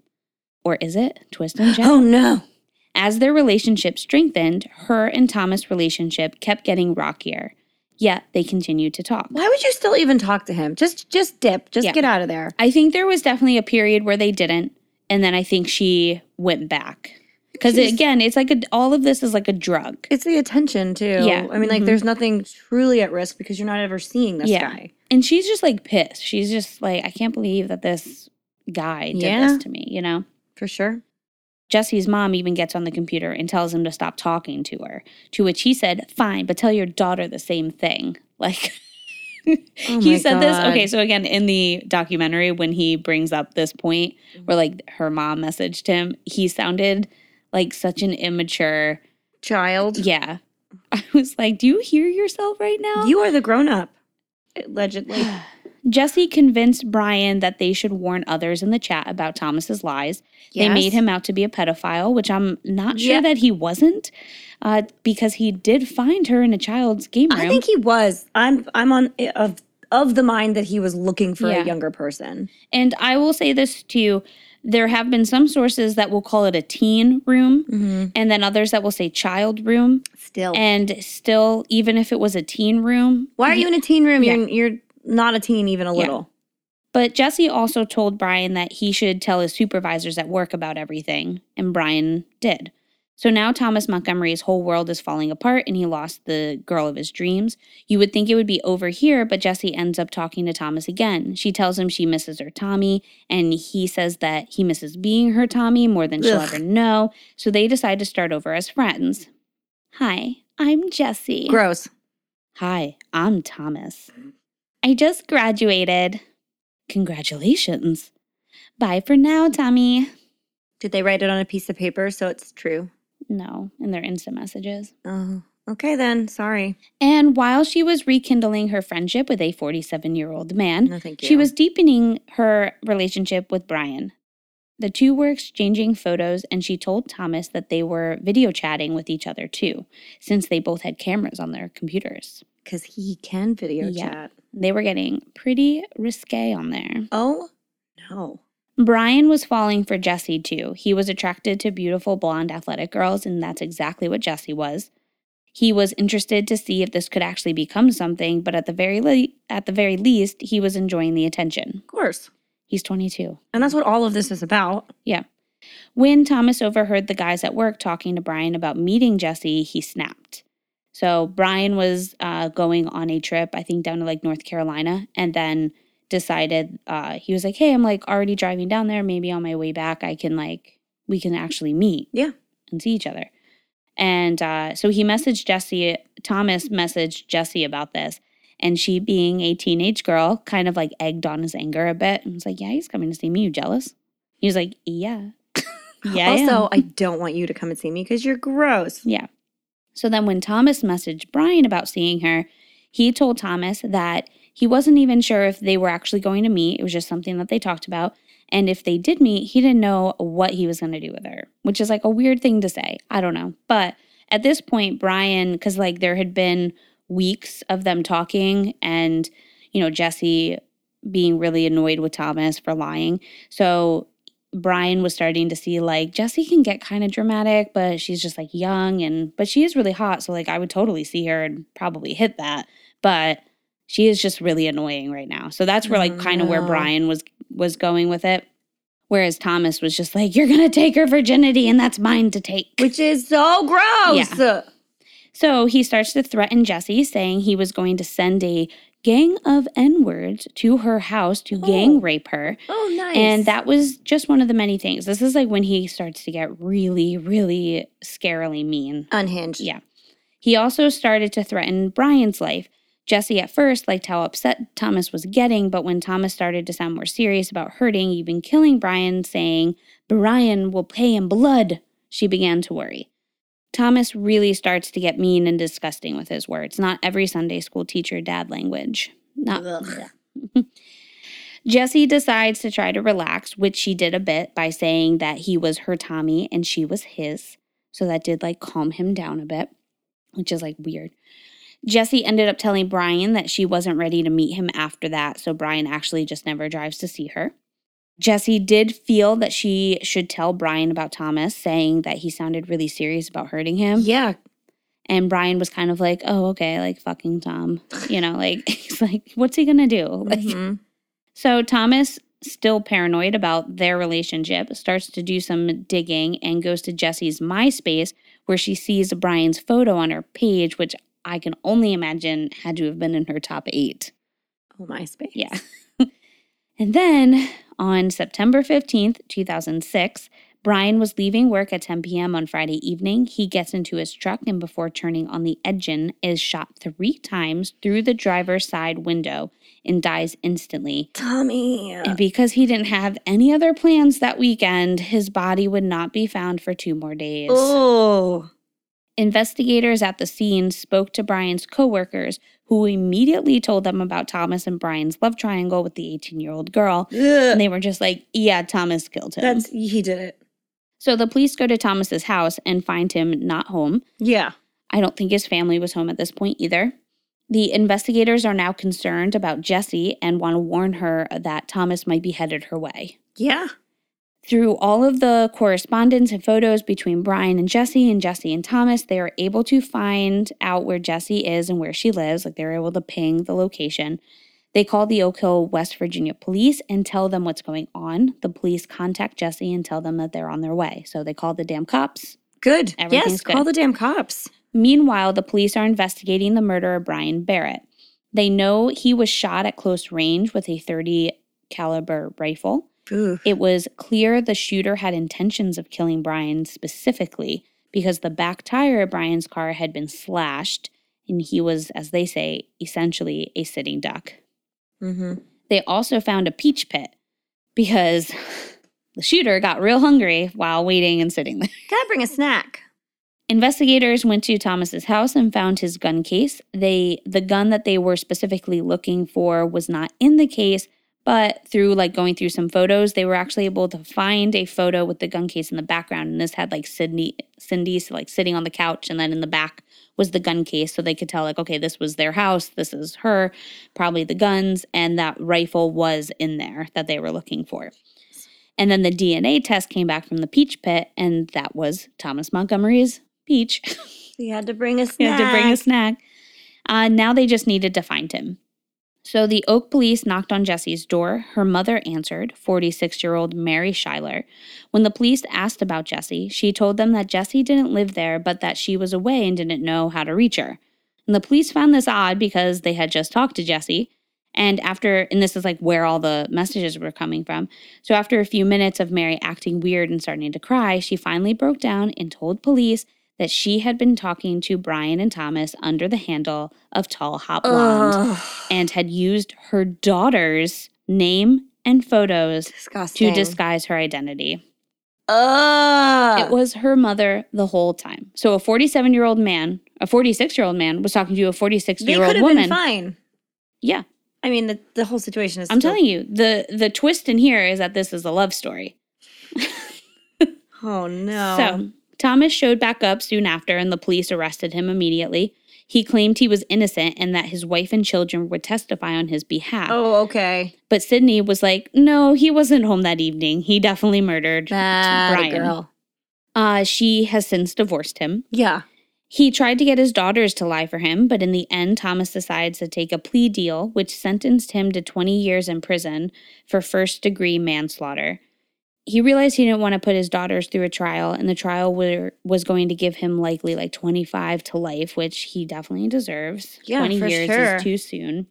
Or is it? Twist and shout. Oh no. As their relationship strengthened, her and Thomas' relationship kept getting rockier. Yet they continued to talk. Why would you still even talk to him? Just just dip. Just Yeah. get out of there. I think there was definitely a period where they didn't, and then I think she went back because again, it's like a, all of this is like a drug. It's the attention too. Yeah. I mean, like, Mhm. there's nothing truly at risk because you're not ever seeing this Yeah. guy. And she's just like pissed. She's just like, I can't believe that this guy did Yeah. this to me, you know? For sure. Jesse's mom even gets on the computer and tells him to stop talking to her, to which he said, Fine, but tell your daughter the same thing. Like, Oh he said this. Okay, so again, in the documentary, when he brings up this point mm-hmm. where like her mom messaged him, he sounded like such an immature. Child. Yeah. I was like, Do you hear yourself right now? You are the grown up. Allegedly. Jesse convinced Brian that they should warn others in the chat about Thomas's lies. They made him out to be a pedophile, which I'm not sure Yeah. that he wasn't, uh, because he did find her in a child's game room. I think he was. I'm I'm on of of the mind that he was looking for Yeah. a younger person. and I will say this to you: there have been some sources that will call it a teen room, Mm-hmm. and then others that will say child room. Still. And still, even if it was a teen room, Why are you in a teen room? Yeah. You're you're not a teen even a Yeah. little. But Jesse also told Brian that he should tell his supervisors at work about everything, and Brian did. So now Thomas Montgomery's whole world is falling apart and he lost the girl of his dreams. You would think it would be over here, but Jesse ends up talking to Thomas again. She tells him she misses her Tommy, and he says that he misses being her Tommy more than she'll Ugh. ever know. So they decide to start over as friends. Hi, I'm Jesse. Gross. Hi, I'm Thomas. I just graduated. Congratulations. Bye for now, Tommy. Did they write it on a piece of paper so it's true? No, in their instant messages. Oh, okay then. Sorry. And while she was rekindling her friendship with a 47 year old man, No, thank you. she was deepening her relationship with Brian. The two were exchanging photos, and she told Thomas that they were video chatting with each other too, since they both had cameras on their computers. Because he can video Yeah. chat. They were getting pretty risque on there. Oh no. Brian was falling for Jesse too. He was attracted to beautiful blonde athletic girls, and that's exactly what Jesse was. He was interested to see if this could actually become something, but at the very le- at the very least, he was enjoying the attention. Of course. He's 22. And that's what all of this is about. Yeah. When Thomas overheard the guys at work talking to Brian about meeting Jesse, he snapped. So Brian was uh, going on a trip, I think down to like North Carolina, and then decided uh, he was like, "Hey, I'm like already driving down there. Maybe on my way back, I can like we can actually meet, Yeah. and see each other." And uh, so he messaged Jesse. Thomas messaged Jesse about this, and she, being a teenage girl, kind of like egged on his anger a bit and was like, "Yeah, he's coming to see me. You jealous?" He was like, "Yeah, yeah." I am." also, I don't want you to come and see me because you're gross. Yeah. So then when Thomas messaged Brian about seeing her, he told Thomas that He wasn't even sure if they were actually going to meet. It was just something that they talked about. And if they did meet, he didn't know what he was going to do with her, which is like a weird thing to say. I don't know. But at this point, Brian, because like there had been weeks of them talking and, you know, Jesse being really annoyed with Thomas for lying. So Brian was starting to see like Jesse can get kind of dramatic, but she's just like young and but she is really hot. So like I would totally see her and probably hit that. But she is just really annoying right now. So that's where like mm, kind of where. Brian was was going with it. Whereas Thomas was just like, You're gonna take her virginity and that's mine to take. Which is so gross. Yeah. So he starts to threaten Jesse, saying he was going to send a gang of N words to her house to oh. gang Oh. rape her. Oh, nice. And that was just one of the many things. This is like when he starts to get really, really scarily mean. unhinged. Yeah. He also started to threaten Brian's life. Jesse at first liked how upset Thomas was getting, but when Thomas started to sound more serious about hurting, even killing Brian, saying, Brian will pay in blood, she began to worry. Thomas really starts to get mean and disgusting with his words. Not every Sunday school teacher dad language. Not. Jesse decides to try to relax, which she did a bit by saying that he was her Tommy and she was his. So that did like calm him down a bit, which is like weird. Jesse ended up telling Brian that she wasn't ready to meet him after that, so Brian actually just never drives to see her. Jesse did feel that she should tell Brian about Thomas, saying that he sounded really serious about hurting him. Yeah. And Brian was kind of like, oh, okay, like fucking Tom. You know, like, he's like, what's he gonna do? Like, Mhm. so Thomas, still paranoid about their relationship, starts to do some digging and goes to Jesse's MySpace where she sees Brian's photo on her page, which I can only imagine had to have been in her top eight. Oh, MySpace. Yeah. And then on September 15th, 2006, Brian was leaving work at 10 p.m. on Friday evening. He gets into his truck and before turning on the engine is shot three times through the driver's side window and dies instantly. Tommy. And because he didn't have any other plans that weekend, his body would not be found for two more days. Oh. Investigators at the scene spoke to Brian's coworkers, who immediately told them about Thomas and Brian's love triangle with the 18 year old girl. Ugh. And they were just like, yeah, Thomas killed him. That's he did it. so the police go to Thomas's house and find him not home. Yeah. I don't think his family was home at this point either. The investigators are now concerned about Jessie and want to warn her that Thomas might be headed her way. Yeah. Through all of the correspondence and photos between Brian and Jesse and Jesse and Thomas, they are able to find out where Jesse is and where she lives. Like they're able to ping the location. They call the Oak Hill, West Virginia police and tell them what's going on. The police contact Jesse and tell them that they're on their way. So they call the damn cops. Good. Yes. good. Call the damn cops. Meanwhile, the police are investigating the murder of Brian Barrett. They know he was shot at close range with a 30 caliber rifle. Ooh. It was clear the shooter had intentions of killing Brian specifically because the back tire of Brian's car had been slashed and he was, as they say, essentially a sitting duck. Mm-hmm. They also found a peach pit because the shooter got real hungry while waiting and sitting there. Gotta bring a snack. Investigators went to Thomas's house and found his gun case. They the gun that they were specifically looking for was not in the case, but through like going through some photos, they were actually able to find a photo with the gun case in the background. And this had like Sydney Cindy's like sitting on the couch, and then in the back was the gun case, so they could tell like, okay, this was their house, this is her, probably the guns, and that rifle was in there that they were looking for. And then the DNA test came back from the peach pit, and that was Thomas Montgomery's peach. We had to bring a snack. He had to bring a snack. Uh, now they just needed to find him. So the Oak police knocked on Jesse's door. Her mother answered, 46 year old Mary Schuyler. When the police asked about Jesse, she told them that Jesse didn't live there, but that she was away and didn't know how to reach her. And the police found this odd because they had just talked to Jesse. And after, and this is like where all the messages were coming from. So after a few minutes of Mary acting weird and starting to cry, she finally broke down and told police that she had been talking to Brian and Thomas under the handle of Tall Hot Blonde Ugh. and had used her daughter's name and photos Disgusting. to disguise her identity. Ugh. It was her mother the whole time. So a 47 year old man, a 46 year old man was talking to a 46 year old woman. been fine. Yeah. I mean, the, the whole situation is. I'm telling you, the the twist in here is that this is a love story. Oh no. So Thomas showed back up soon after, and the police arrested him immediately. He claimed he was innocent and that his wife and children would testify on his behalf. Oh, okay. But Sydney was like, no, he wasn't home that evening. He definitely murdered Bad Brian. girl. Uh, she has since divorced him. Yeah. He tried to get his daughters to lie for him, but in the end, Thomas decides to take a plea deal, which sentenced him to 20 years in prison for first degree manslaughter. He realized he didn't want to put his daughters through a trial, and the trial were, was going to give him likely like 25 to life, which he definitely deserves. Yeah, 20 for years sure. is too soon.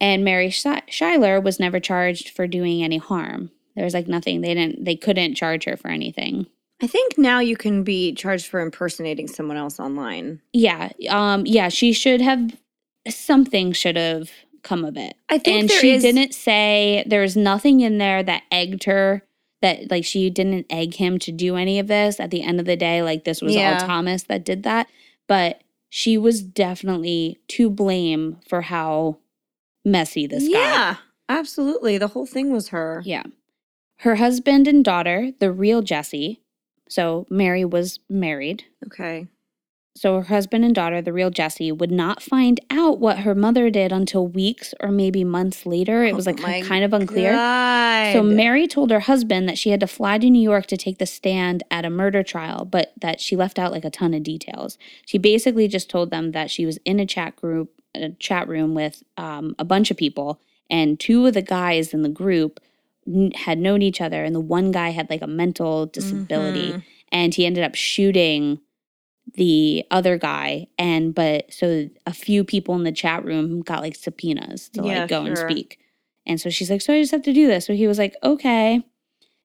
And Mary Schuyler was never charged for doing any harm. There was like nothing. They didn't. They couldn't charge her for anything. I think now you can be charged for impersonating someone else online. Yeah. Um. Yeah. She should have. Something should have come of it. I think and she is- didn't say there was nothing in there that egged her. That like she didn't egg him to do any of this. At the end of the day, like this was Yeah. all Thomas that did that. But she was definitely to blame for how messy this got. Yeah, absolutely. The whole thing was her. Yeah. Her husband and daughter, the real Jesse. So Mary was married. Okay. So her husband and daughter, the real Jessie, would not find out what her mother did until weeks or maybe months later. It was Oh like my kind of unclear. God. So Mary told her husband that she had to fly to New York to take the stand at a murder trial, but that she left out like a ton of details. She basically just told them that she was in a chat group, a chat room with um, a bunch of people, and two of the guys in the group n- had known each other, and the one guy had like a mental disability, Mhm. and he ended up shooting the other guy and but so a few people in the chat room got like subpoenas to Yeah, like go and speak. And so she's like so i just have to do this. So he was like okay.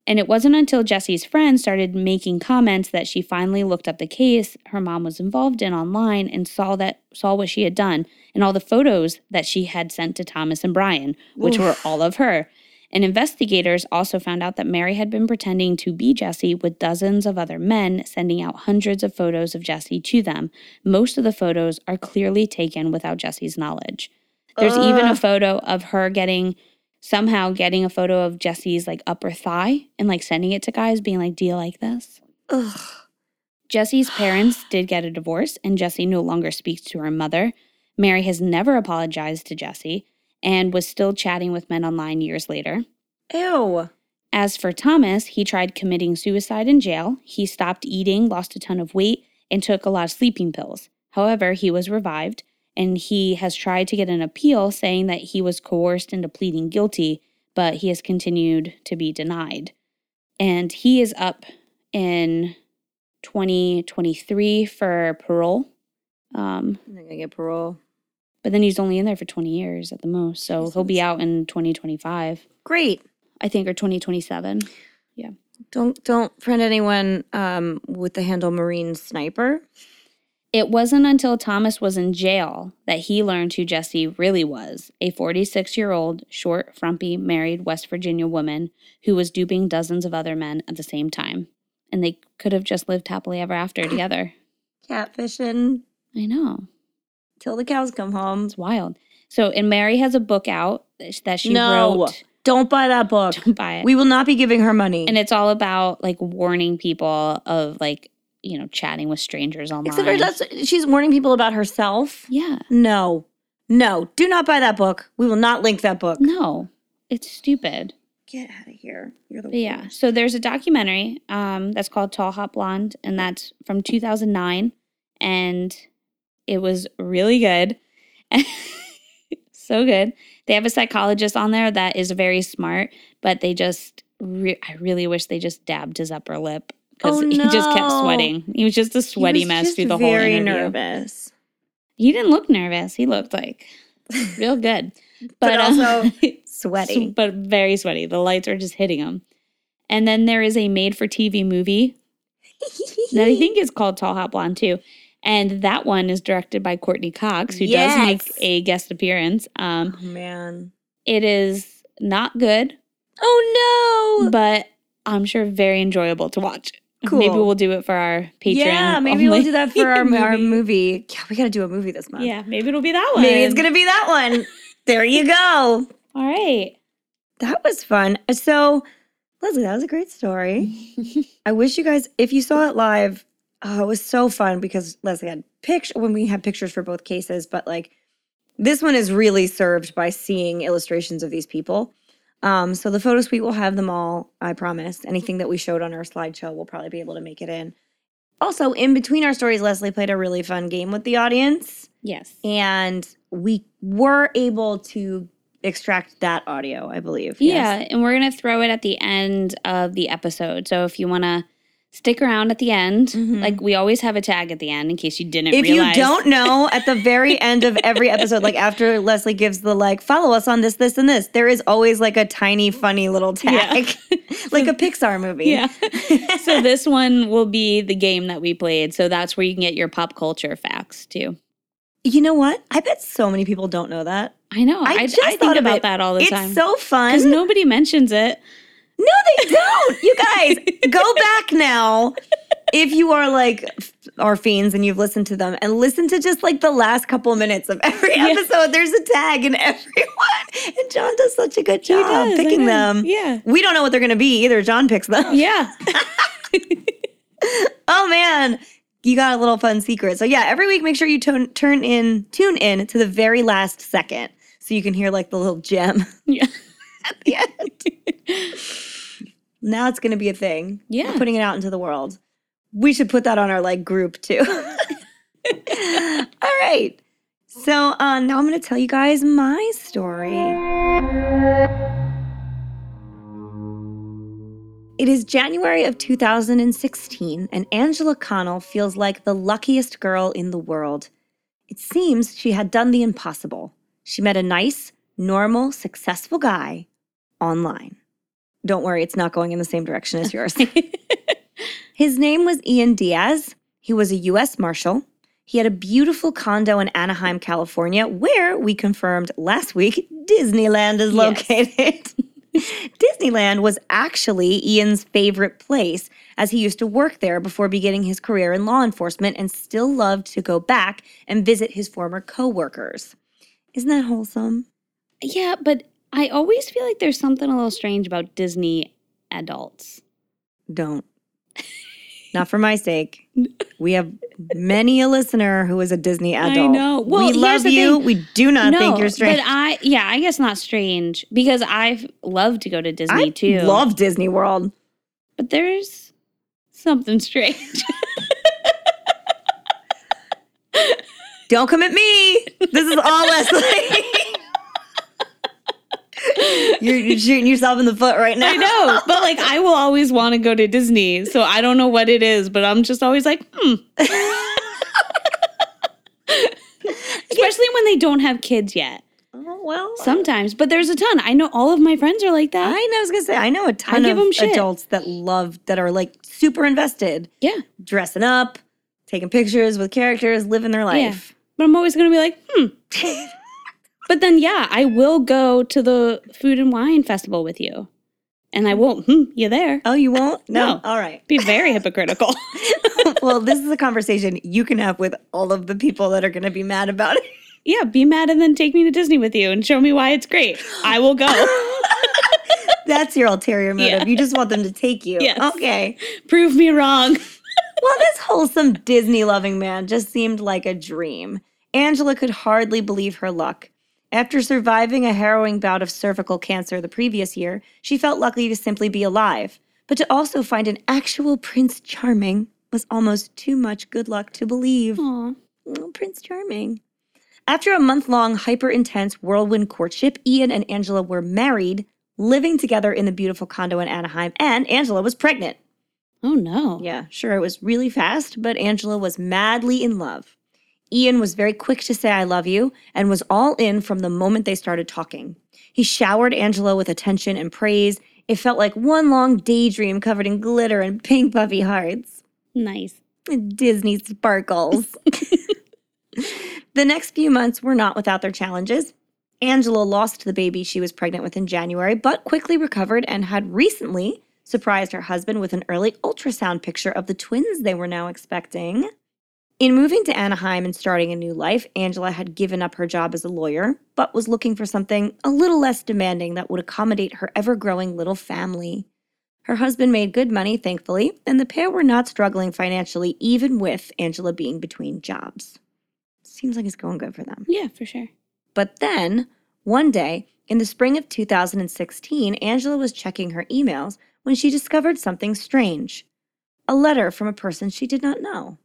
And it wasn't until jesse's friend started making comments that she finally looked up the case her mom was involved in online and saw that saw what she had done and all the photos that she had sent to thomas and brian which were all of her and investigators also found out that Mary had been pretending to be Jesse with dozens of other men, sending out hundreds of photos of Jesse to them. Most of the photos are clearly taken without Jesse's knowledge. There's even a photo of her getting somehow getting a photo of Jesse's like upper thigh and like sending it to guys, being like, Do you like this? Ugh. Jesse's parents did get a divorce, and Jesse no longer speaks to her mother. Mary has never apologized to Jesse and was still chatting with men online years later. Ew. As for Thomas, he tried committing suicide in jail. He stopped eating, lost a ton of weight, and took a lot of sleeping pills. However, he was revived, and he has tried to get an appeal saying that he was coerced into pleading guilty, but he has continued to be denied. And he is up in 2023 for parole. Um, I'm not gonna get parole. But then he's only in there for 20 years at the most. So he'll be out in 2025, Great. I think, or 2027. Yeah. Don't don't friend anyone um, with the handle Marine Sniper. It wasn't until Thomas was in jail that he learned who Jesse really was a 46 year old, short, frumpy, married West Virginia woman who was duping dozens of other men at the same time. And they could have just lived happily ever after together. Catfishing I know. Till the cows come home. It's wild. So, and Mary has a book out that she wrote. No. wrote. Don't buy that book. Don't buy it. We will not be giving her money. and it's all about like warning people of like, you know, chatting with strangers online. Except for she's warning people about herself. yeah. No. No. Do not buy that book. We will not link that book. No, it's stupid. Get out of here. You're the yeah, so there's a documentary um, that's called Tall Hot Blonde, and that's from 2009, and it was really good, so good. They have a psychologist on there that is very smart, but they just, re- I really wish they just dabbed his upper lip because Oh, he just kept sweating. He was just a sweaty mess through the whole very interview. nervous. He didn't look nervous. He looked like real good, But uh, also s- Sweaty. but very sweaty. The lights are just hitting him. And then there is a made-for-TV movie that I think is called Tall Hot Blonde too. And that one is directed by Courteney Cox, who does make a guest appearance. Um, Oh man. it is not good, Oh no. but I'm sure very enjoyable to watch. Cool. Maybe we'll do it for our Patreon. yeah, maybe we'll do that for our, our movie. movie. Yeah, we got to do a movie this month. Yeah, maybe it'll be that one. Maybe it's gonna be that one. There you go. All right. That was fun. So, Leslie, that was a great story. I wish you guys, if you saw it live, oh, it was so fun because Leslie had picture when we had pictures for both cases, but like this one is really served by seeing illustrations of these people. Um, so the photo suite will have them all, I promise. Anything that we showed on our slideshow, we'll probably be able to make it in. Also, in between our stories, Leslie played a really fun game with the audience, Yes. and we were able to extract that audio, I believe. Yeah, and we're going to throw it at the end of the episode. So if you want to stick around at the end, Mhm. like we always have a tag at the end in case you didn't If realize. you don't know, at the very end of every episode, like after Leslie gives the like, follow us on this, this, and this, there is always like a tiny, funny little tag, like a Pixar movie. Yeah. so this one will be the game that we played. So that's where you can get your pop culture facts too. You know what? I bet so many people don't know that. I know. I I, just I think thought of about it. that all the it's time. It's so fun. Because nobody mentions it. No, they don't. You guys, go back now. If you are like our fiends and you've listened to them and listen to just like the last couple minutes of every Yeah. episode, there's a tag in everyone. And John does such a good job does, picking them. Yeah. We don't know what they're going to be either. John picks them. Yeah. Oh man, you got a little fun secret. So yeah, every week make sure you tone, turn in, tune in to the very last second, so you can hear like the little gem yeah. At the end. now it's gonna be a thing. Yeah. We're putting it out into the world. We should put that on our like group too. All right. So uh, now I'm gonna tell you guys my story. It is January of 2016, and Angela Connell feels like the luckiest girl in the world. It seems she had done the impossible. She met a nice, normal, successful guy online. Don't worry, it's not going in the same direction as yours. His name was Ian Diaz. He was a U.S. Marshal. He had a beautiful condo in Anaheim, California, where we confirmed last week Disneyland is Yes. located. Disneyland was actually Ian's favorite place, as he used to work there before beginning his career in law enforcement and still loved to go back and visit his former coworkers. Isn't that wholesome? yeah, but I always feel like there's something a little strange about Disney adults. Don't. Not for my sake. We have many a listener who is a Disney adult. I know. Well, we love you. thing. We do not no, think you're strange. But I, yeah, I guess not strange because I've loved to go to Disney I too. love Disney World. but there's something strange. Don't come at me. This is all Leslie. you're, you're shooting yourself in the foot right now. I know, but like I will always want to go to Disney, so I don't know what it is, but I'm just always like, hmm. Especially when they don't have kids yet. Oh, well, Sometimes, but there's a ton. I know all of my friends are like that. I know. I was gonna say I know a ton of adults that love that are like super invested, yeah, dressing up, taking pictures with characters, living their life. but I'm always gonna be like, hmm. But then, yeah, I will go to the food and wine festival with you, and I won't. Hmm, you there? Oh, you won't? No. No. All right. Be very hypocritical. well, this is a conversation you can have with all of the people that are going to be mad about it. yeah, be mad and then take me to Disney with you and show me why it's great. I will go. That's your ulterior motive. Yeah. You just want them to take you. Yes. Okay. Prove me wrong. Well, this wholesome Disney loving man just seemed like a dream. Angela could hardly believe her luck. After surviving a harrowing bout of cervical cancer the previous year, she felt lucky to simply be alive. But to also find an actual Prince Charming was almost too much good luck to believe. Aw. Oh, Prince Charming. After a month long, hyper intense whirlwind courtship, Ian and Angela were married, living together in the beautiful condo in Anaheim, and Angela was pregnant. Oh no. Yeah, sure, it was really fast, but Angela was madly in love. Ian was very quick to say, I love you, and was all in from the moment they started talking. He showered Angela with attention and praise. It felt like one long daydream covered in glitter and pink puffy hearts. Nice. Disney sparkles. the next few months were not without their challenges. Angela lost the baby she was pregnant with in January, but quickly recovered and had recently surprised her husband with an early ultrasound picture of the twins they were now expecting. In moving to Anaheim and starting a new life, Angela had given up her job as a lawyer, but was looking for something a little less demanding that would accommodate her ever growing little family. Her husband made good money, thankfully, and the pair were not struggling financially, even with Angela being between jobs. Seems like it's going good for them. Yeah, for sure. But then, one day, in the spring of 2016, Angela was checking her emails when she discovered something strange a letter from a person she did not know.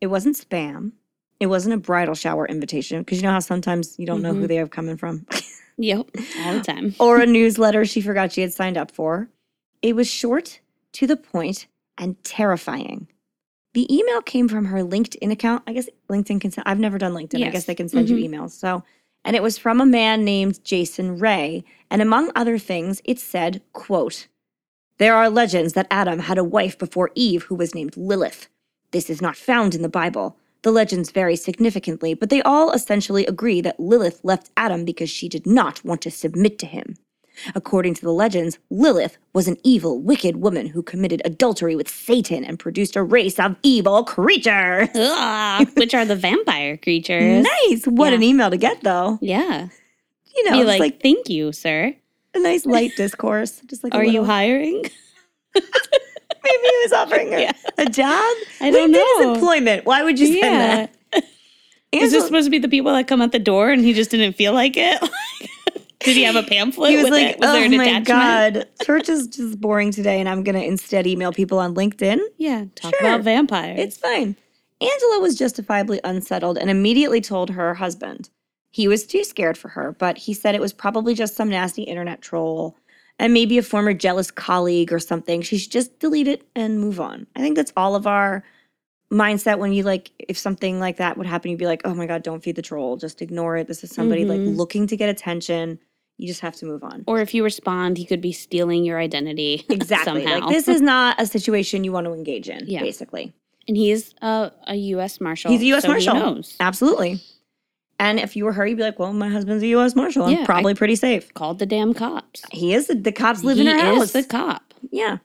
It wasn't spam. It wasn't a bridal shower invitation, because you know how sometimes you don't know who Mhm. they are coming from, Yep, all the time. or a newsletter she forgot she had signed up for. It was short, to the point, and terrifying. The email came from her LinkedIn account. I guess LinkedIn can send, I've never done LinkedIn. I guess they can send Mhm. you emails. So, and it was from a man named Jason Ray. And among other things, it said, quote, There are legends that Adam had a wife before Eve who was named Lilith. This is not found in the Bible. The legends vary significantly, but they all essentially agree that Lilith left Adam because she did not want to submit to him. According to the legends, Lilith was an evil, wicked woman who committed adultery with Satan and produced a race of evil creatures. Ah, Ugh, which are the vampire creatures. Nice. What Yeah. an email to get, though. Yeah. You know, like, like, thank you, sir. a nice light discourse. Just like Are you hiring? Maybe he was offering her Yeah. a job. I don't LinkedIn know. employment. Why would you send yeah. that? Is Angela- this supposed to be the people that come at the door and he just didn't feel like it? Did he have a pamphlet? he was with like, it? Was "Oh there an oh my god, church is just boring today, and I'm gonna instead email people on LinkedIn." Yeah, talk Sure. about vampires. It's fine. Angela was justifiably unsettled and immediately told her husband. He was too scared for her, but he said it was probably just some nasty internet troll and maybe a former jealous colleague or something. She should just delete it and move on. I think that's all of our mindset when you like, if something like that would happen, you'd be like, oh my God, don't feed the troll. Just ignore it. This is somebody Mhm. like looking to get attention. You just have to move on. or if you respond, he could be stealing your identity. Exactly. Like, this is not a situation you want to engage in, Yeah. basically. and he's a, a U.S. Marshal. He's a U.S. so Marshal. Absolutely. And if you were her, you'd be like, well, my husband's a U.S. Marshal. I'm Yeah, I- probably pretty safe. Called the damn cops. He is. The, the cops live he in her He is house. the cop. yeah.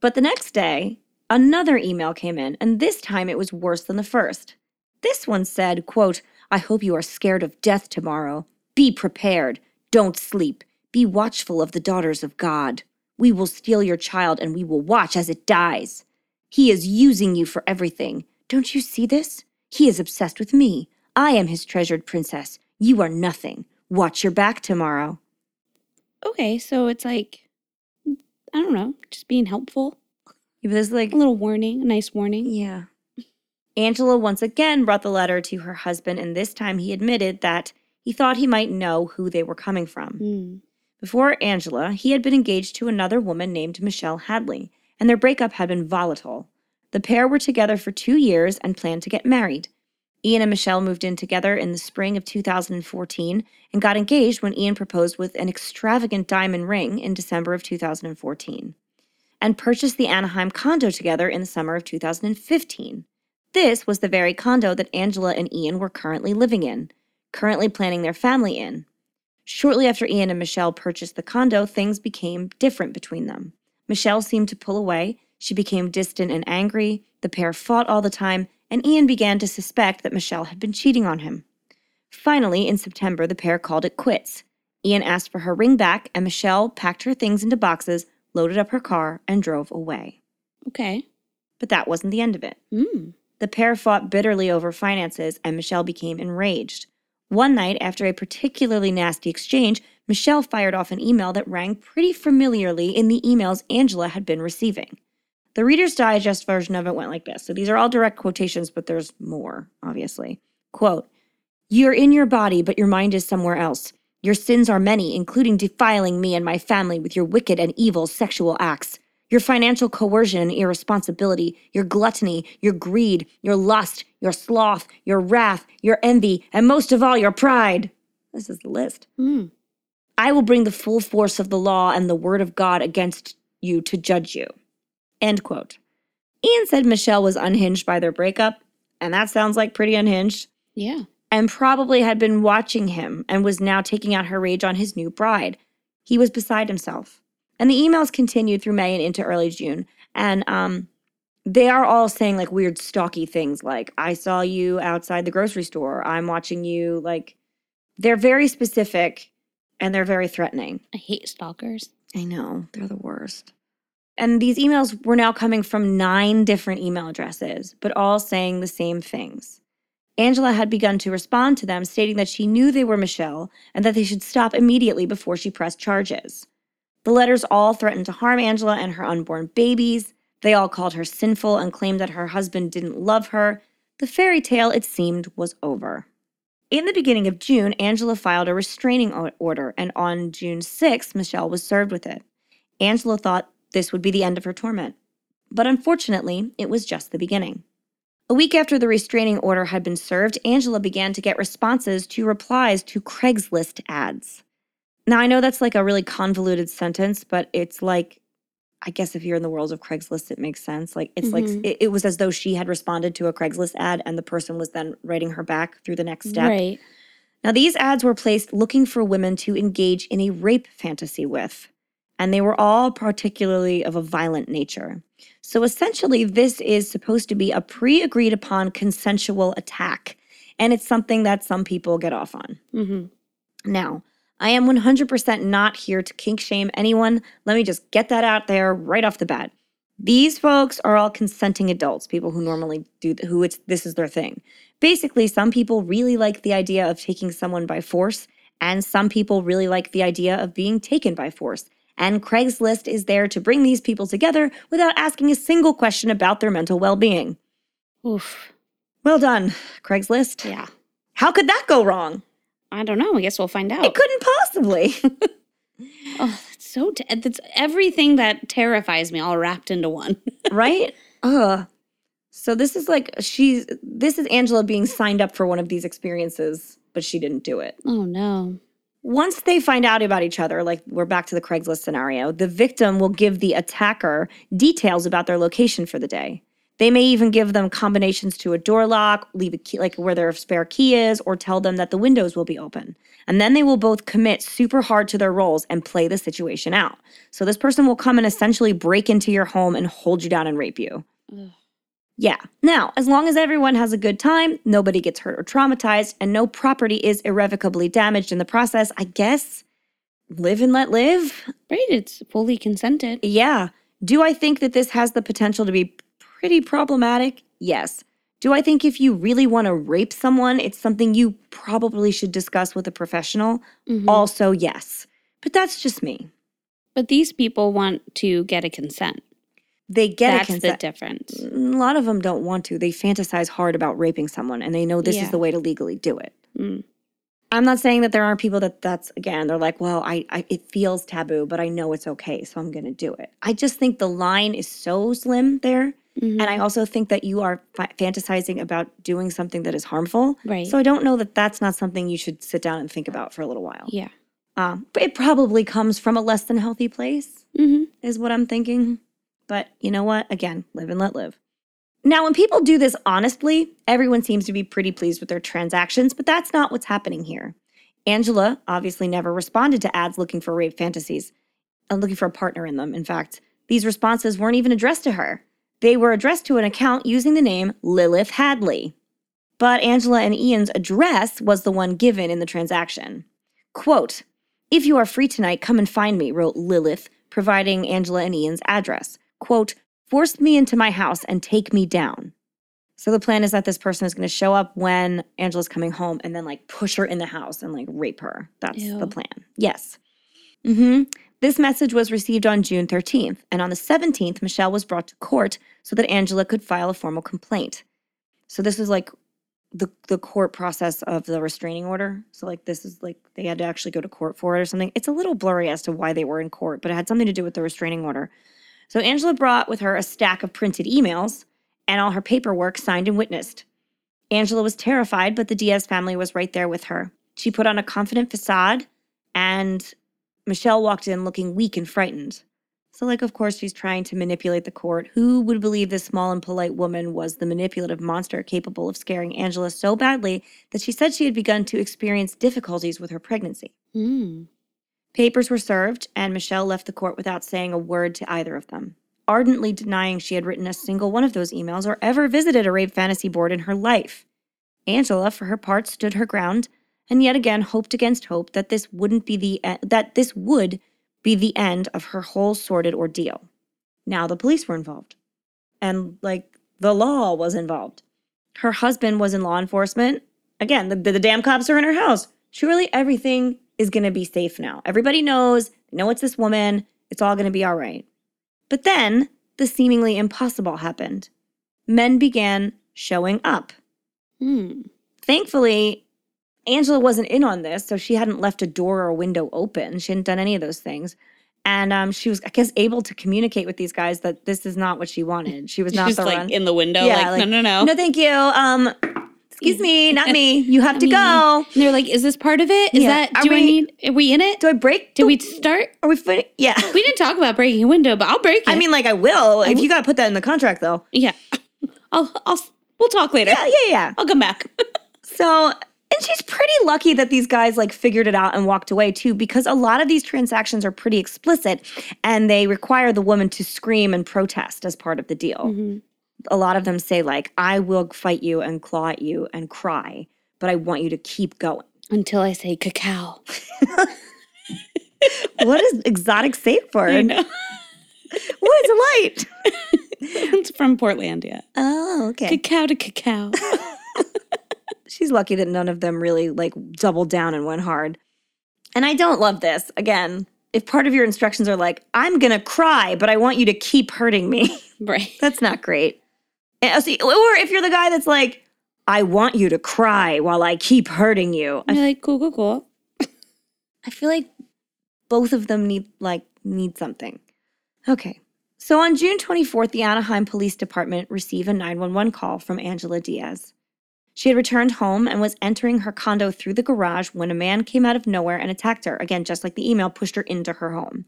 But the next day, another email came in, and this time it was worse than the first. This one said, quote, I hope you are scared of death tomorrow. Be prepared. Don't sleep. Be watchful of the daughters of God. We will steal your child and we will watch as it dies. He is using you for everything. Don't you see this? He is obsessed with me. I am his treasured princess. You are nothing. Watch your back tomorrow. Okay, so it's like, I don't know, just being helpful. There's like A little warning, a nice warning. Yeah. Angela once again brought the letter to her husband, and this time he admitted that he thought he might know who they were coming from. Mm. Before Angela, he had been engaged to another woman named Michelle Hadley, and their breakup had been volatile. The pair were together for two years and planned to get married. Ian and Michelle moved in together in the spring of 2014 and got engaged when Ian proposed with an extravagant diamond ring in December of 2014, and purchased the Anaheim condo together in the summer of 2015. This was the very condo that Angela and Ian were currently living in, currently planning their family in. Shortly after Ian and Michelle purchased the condo, things became different between them. Michelle seemed to pull away, she became distant and angry, the pair fought all the time, and Ian began to suspect that Michelle had been cheating on him. Finally, in September, the pair called it quits. Ian asked for her ring back, and Michelle packed her things into boxes, loaded up her car, and drove away. Okay. But that wasn't the end of it. Mm. The pair fought bitterly over finances, and Michelle became enraged. One night, after a particularly nasty exchange, Michelle fired off an email that rang pretty familiarly in the emails Angela had been receiving. The Reader's Digest version of it went like this. So these are all direct quotations, but there's more, obviously. Quote You're in your body, but your mind is somewhere else. Your sins are many, including defiling me and my family with your wicked and evil sexual acts. Your financial coercion and irresponsibility, your gluttony, your greed, your lust, your sloth, your wrath, your envy, and most of all, your pride. This is the list. Mm. I will bring the full force of the law and the word of God against you to judge you. End quote. Ian said Michelle was unhinged by their breakup, and that sounds like pretty unhinged, Yeah. and probably had been watching him and was now taking out her rage on his new bride. He was beside himself. And the emails continued through May and into early June. And um, they are all saying like weird stalky things like I saw you outside the grocery store. I'm watching you like they're very specific and they're very threatening. I hate stalkers. I know, they're the worst. And these emails were now coming from nine different email addresses, but all saying the same things. Angela had begun to respond to them, stating that she knew they were Michelle and that they should stop immediately before she pressed charges. The letters all threatened to harm Angela and her unborn babies. They all called her sinful and claimed that her husband didn't love her. The fairy tale, it seemed, was over. In the beginning of June, Angela filed a restraining order, and on June 6th, Michelle was served with it. Angela thought this would be the end of her torment. But unfortunately, it was just the beginning. A week after the restraining order had been served, Angela began to get responses to replies to Craigslist ads. Now, I know that's like a really convoluted sentence, but it's like I guess if you're in the world of Craigslist, it makes sense. Like it's Mhm. like it, it was as though she had responded to a Craigslist ad and the person was then writing her back through the next step. Right. Now, these ads were placed looking for women to engage in a rape fantasy with, and they were all particularly of a violent nature. So essentially, this is supposed to be a pre agreed upon consensual attack, and it's something that some people get off on. hmm Now, I am 100% not here to kink shame anyone. Let me just get that out there right off the bat. These folks are all consenting adults, people who normally do who it's this is their thing. Basically, some people really like the idea of taking someone by force, and some people really like the idea of being taken by force. And Craigslist is there to bring these people together without asking a single question about their mental well-being. Oof. Well done, Craigslist. Yeah. How could that go wrong? I don't know. I guess we'll find out. It couldn't possibly. Oh, that's so. Te- that's everything that terrifies me all wrapped into one. right? Ugh. So this is like she's this is Angela being signed up for one of these experiences, but she didn't do it. oh no. Once they find out about each other, like we're back to the Craigslist scenario, the victim will give the attacker details about their location for the day. They may even give them combinations to a door lock, leave a key, like where their spare key is, or tell them that the windows will be open. And then they will both commit super hard to their roles and play the situation out. So this person will come and essentially break into your home and hold you down and rape you. Ugh. Yeah. Now, as long as everyone has a good time, nobody gets hurt or traumatized, and no property is irrevocably damaged in the process, I guess live and let live. Right. It's fully consented. Yeah. Do I think that this has the potential to be pretty problematic? Yes. Do I think if you really want to rape someone, it's something you probably should discuss with a professional? Mhm. Also, yes. But that's just me. But these people want to get a consent. They get That's a the difference. a lot of them don't want to. They fantasize hard about raping someone and they know this Yeah. is the way to legally do it. Mm. I'm not saying that there aren't people that that's again they're like, well, I, I it feels taboo, but I know it's okay, so I'm going to do it. I just think the line is so slim there, Mhm. and I also think that you are fa- fantasizing about doing something that is harmful. Right. So I don't know that that's not something you should sit down and think about for a little while. yeah. Um, but it probably comes from a less than healthy place hmm is what I'm thinking. But you know what? Again, live and let live. Now, when people do this honestly, everyone seems to be pretty pleased with their transactions, but that's not what's happening here. Angela obviously never responded to ads looking for rape fantasies and looking for a partner in them. In fact, these responses weren't even addressed to her. They were addressed to an account using the name Lilith Hadley. But Angela and Ian's address was the one given in the transaction. Quote, if you are free tonight, come and find me, wrote Lilith, providing Angela and Ian's address. Quote, force me into my house and take me down. So the plan is that this person is going to show up when Angela's coming home and then like push her in the house and like rape her. That's Ew. the plan. Yes. hmm This message was received on June 13th, and on the 17th, Michelle was brought to court so that Angela could file a formal complaint. So this is like the the court process of the restraining order. So like this is like they had to actually go to court for it or something. It's a little blurry as to why they were in court, but it had something to do with the restraining order. So Angela brought with her a stack of printed emails and all her paperwork signed and witnessed. Angela was terrified, but the Diaz family was right there with her. She put on a confident facade, and Michelle walked in looking weak and frightened. So, like, of course, she's trying to manipulate the court. Who would believe this small and polite woman was the manipulative monster capable of scaring Angela so badly that she said she had begun to experience difficulties with her pregnancy? Mm. Papers were served, and Michelle left the court without saying a word to either of them. ardently denying she had written a single one of those emails or ever visited a rape fantasy board in her life. Angela, for her part, stood her ground and yet again hoped against hope that this wouldn't be the e- that this would be the end of her whole sordid ordeal. Now the police were involved. And like the law was involved. Her husband was in law enforcement. Again, the, the, the damn cops are in her house. Surely everything is going to be safe now. Everybody knows, they know it's this woman. It's all going to be all right. But then the seemingly impossible happened. Men began showing up. Hmm. Thankfully, Angela wasn't in on this, so she hadn't left a door or a window open. She hadn't done any of those things. And um, she was, I guess, able to communicate with these guys that this is not what she wanted. She was not She's the like in the window, Yeah, like, like, no, no, no. no, thank you. Um, excuse me, not me. You have to go. And they're like, is this part of it? Is Yeah. that, do I we- need, are we in it? Do I break? Did the- we start? Are we fin- Yeah. We didn't talk about breaking a window, but I'll break it. I mean, like, I will. If you got to put that in the contract, though. yeah. I'll, I'll, we'll talk later. Yeah, yeah, yeah. I'll come back. So, and she's pretty lucky that these guys like figured it out and walked away too, because a lot of these transactions are pretty explicit and they require the woman to scream and protest as part of the deal. Mhm. A lot of them say, like, I will fight you and claw at you and cry, but I want you to keep going. Until I say cacao. what is exotic safe I word? know. What is a light? it's from Portlandia. Oh, okay. Cacao to cacao. She's lucky that none of them really like doubled down and went hard. And I don't love this. Again, if part of your instructions are like, I'm going to cry, but I want you to keep hurting me, right. that's not great. Eh, see, Or if you're the guy that's like, I want you to cry while I keep hurting you. I, you're like, cool, cool, cool. I feel like both of them need like need something. Okay. So on June 24th, the Anaheim Police Department received a 911 call from Angela Diaz. She had returned home and was entering her condo through the garage when a man came out of nowhere and attacked her. Again, just like the email pushed her into her home.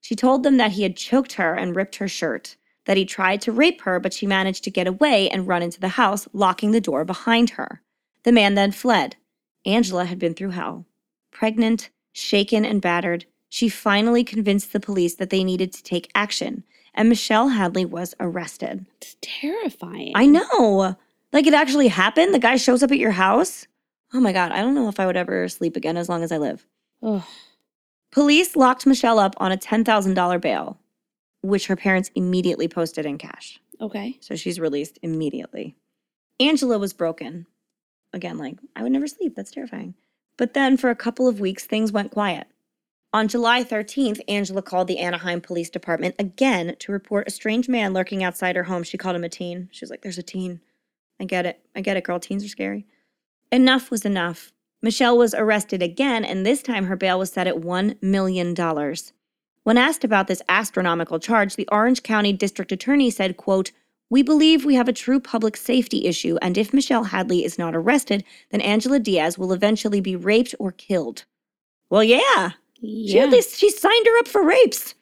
She told them that he had choked her and ripped her shirt, that he tried to rape her, but she managed to get away and run into the house, locking the door behind her. The man then fled. Angela had been through hell. Pregnant, shaken, and battered, she finally convinced the police that they needed to take action, and Michelle Hadley was arrested. It's terrifying. I know. Like it actually happened. The guy shows up at your house. Oh my God. I don't know if I would ever sleep again as long as I live. Ugh. Police locked Michelle up on a $10,000 bail, which her parents immediately posted in cash. Okay. So she's released immediately. Angela was broken. Again, like, I would never sleep. That's terrifying. But then for a couple of weeks, things went quiet. On July 13th, Angela called the Anaheim Police Department again to report a strange man lurking outside her home. She called him a teen. She was like, There's a teen. I get it. I get it, girl. Teens are scary. Enough was enough. Michelle was arrested again, and this time her bail was set at $1 million. When asked about this astronomical charge, the Orange County District Attorney said, quote, we believe we have a true public safety issue, and if Michelle Hadley is not arrested, then Angela Diaz will eventually be raped or killed. Well, yeah. She at least she signed her up for rapes.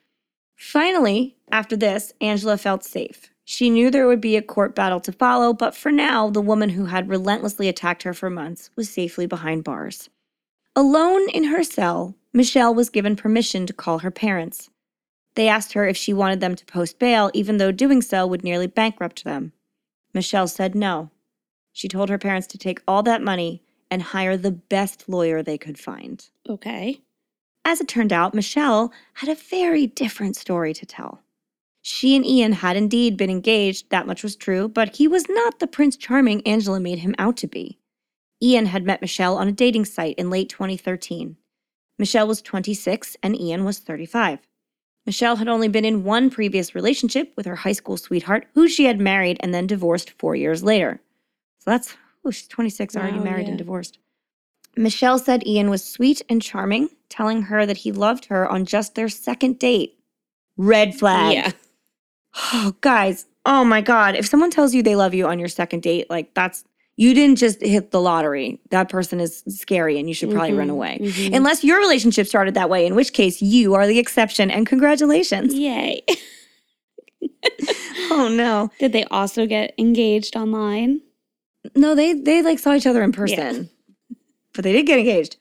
Finally, after this, Angela felt safe. She knew there would be a court battle to follow, but for now, the woman who had relentlessly attacked her for months was safely behind bars. Alone in her cell, Michelle was given permission to call her parents. They asked her if she wanted them to post bail, even though doing so would nearly bankrupt them. Michelle said no. She told her parents to take all that money and hire the best lawyer they could find. okay. As it turned out, Michelle had a very different story to tell. She and Ian had indeed been engaged, that much was true, but he was not the Prince Charming Angela made him out to be. Ian had met Michelle on a dating site in late 2013. Michelle was 26 and Ian was 35. Michelle had only been in one previous relationship with her high school sweetheart, who she had married and then divorced four years later. So that's, oh, she's 26, already Wow, married yeah. and divorced. Michelle said Ian was sweet and charming, telling her that he loved her on just their second date. Red flag. yeah. Oh, guys, oh my God. If someone tells you they love you on your second date, like that's, you didn't just hit the lottery. That person is scary and you should probably run Mhm, away. mhm. Unless your relationship started that way, in which case you are the exception and congratulations. Yay. Oh no. Did they also get engaged online? No, they they like saw each other in person. But they did get engaged.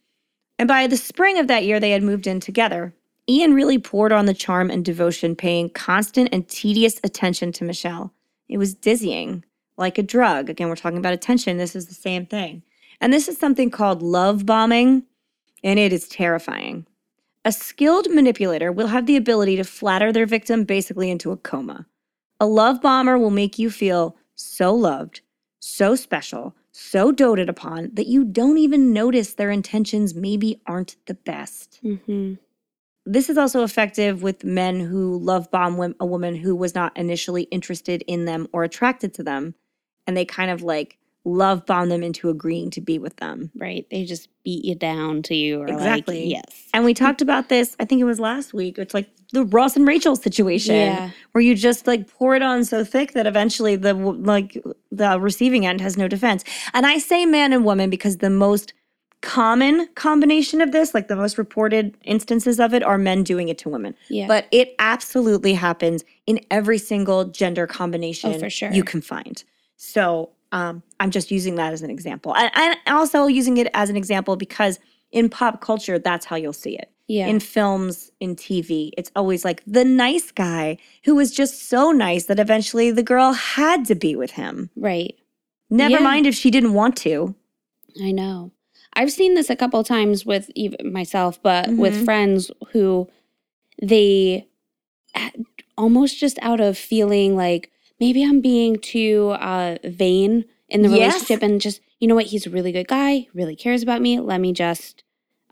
And by the spring of that year they had moved in together. Ian really poured on the charm and devotion, paying constant and tedious attention to Michelle. It was dizzying, like a drug. Again, we're talking about attention. This is the same thing. And this is something called love bombing, and it is terrifying. A skilled manipulator will have the ability to flatter their victim basically into a coma. A love bomber will make you feel so loved, so special, so doted upon that you don't even notice their intentions maybe aren't the best. Mm-hmm. This is also effective with men who love bomb a woman who was not initially interested in them or attracted to them. And they kind of like love bomb them into agreeing to be with them. Right. They just beat you down to you. Or Exactly. Like, yes. And we talked about this, I think it was last week. It's like the Ross and Rachel situation Yeah. where you just like pour it on so thick that eventually the like the receiving end has no defense. And I say man and woman because the most common combination of this, like the most reported instances of it are men doing it to women. Yeah. But it absolutely happens in every single gender combination Oh, for sure. you can find. So um, I'm just using that as an example. And, and also using it as an example because in pop culture, that's how you'll see it. yeah. In films, in TV, it's always like the nice guy who was just so nice that eventually the girl had to be with him. right. Never Yeah. mind if she didn't want to. I know. I've seen this a couple times with even myself, but with Mhm. friends who they almost just out of feeling like maybe I'm being too uh, vain in the Yes. relationship and just, you know what, he's a really good guy, really cares about me. Let me just,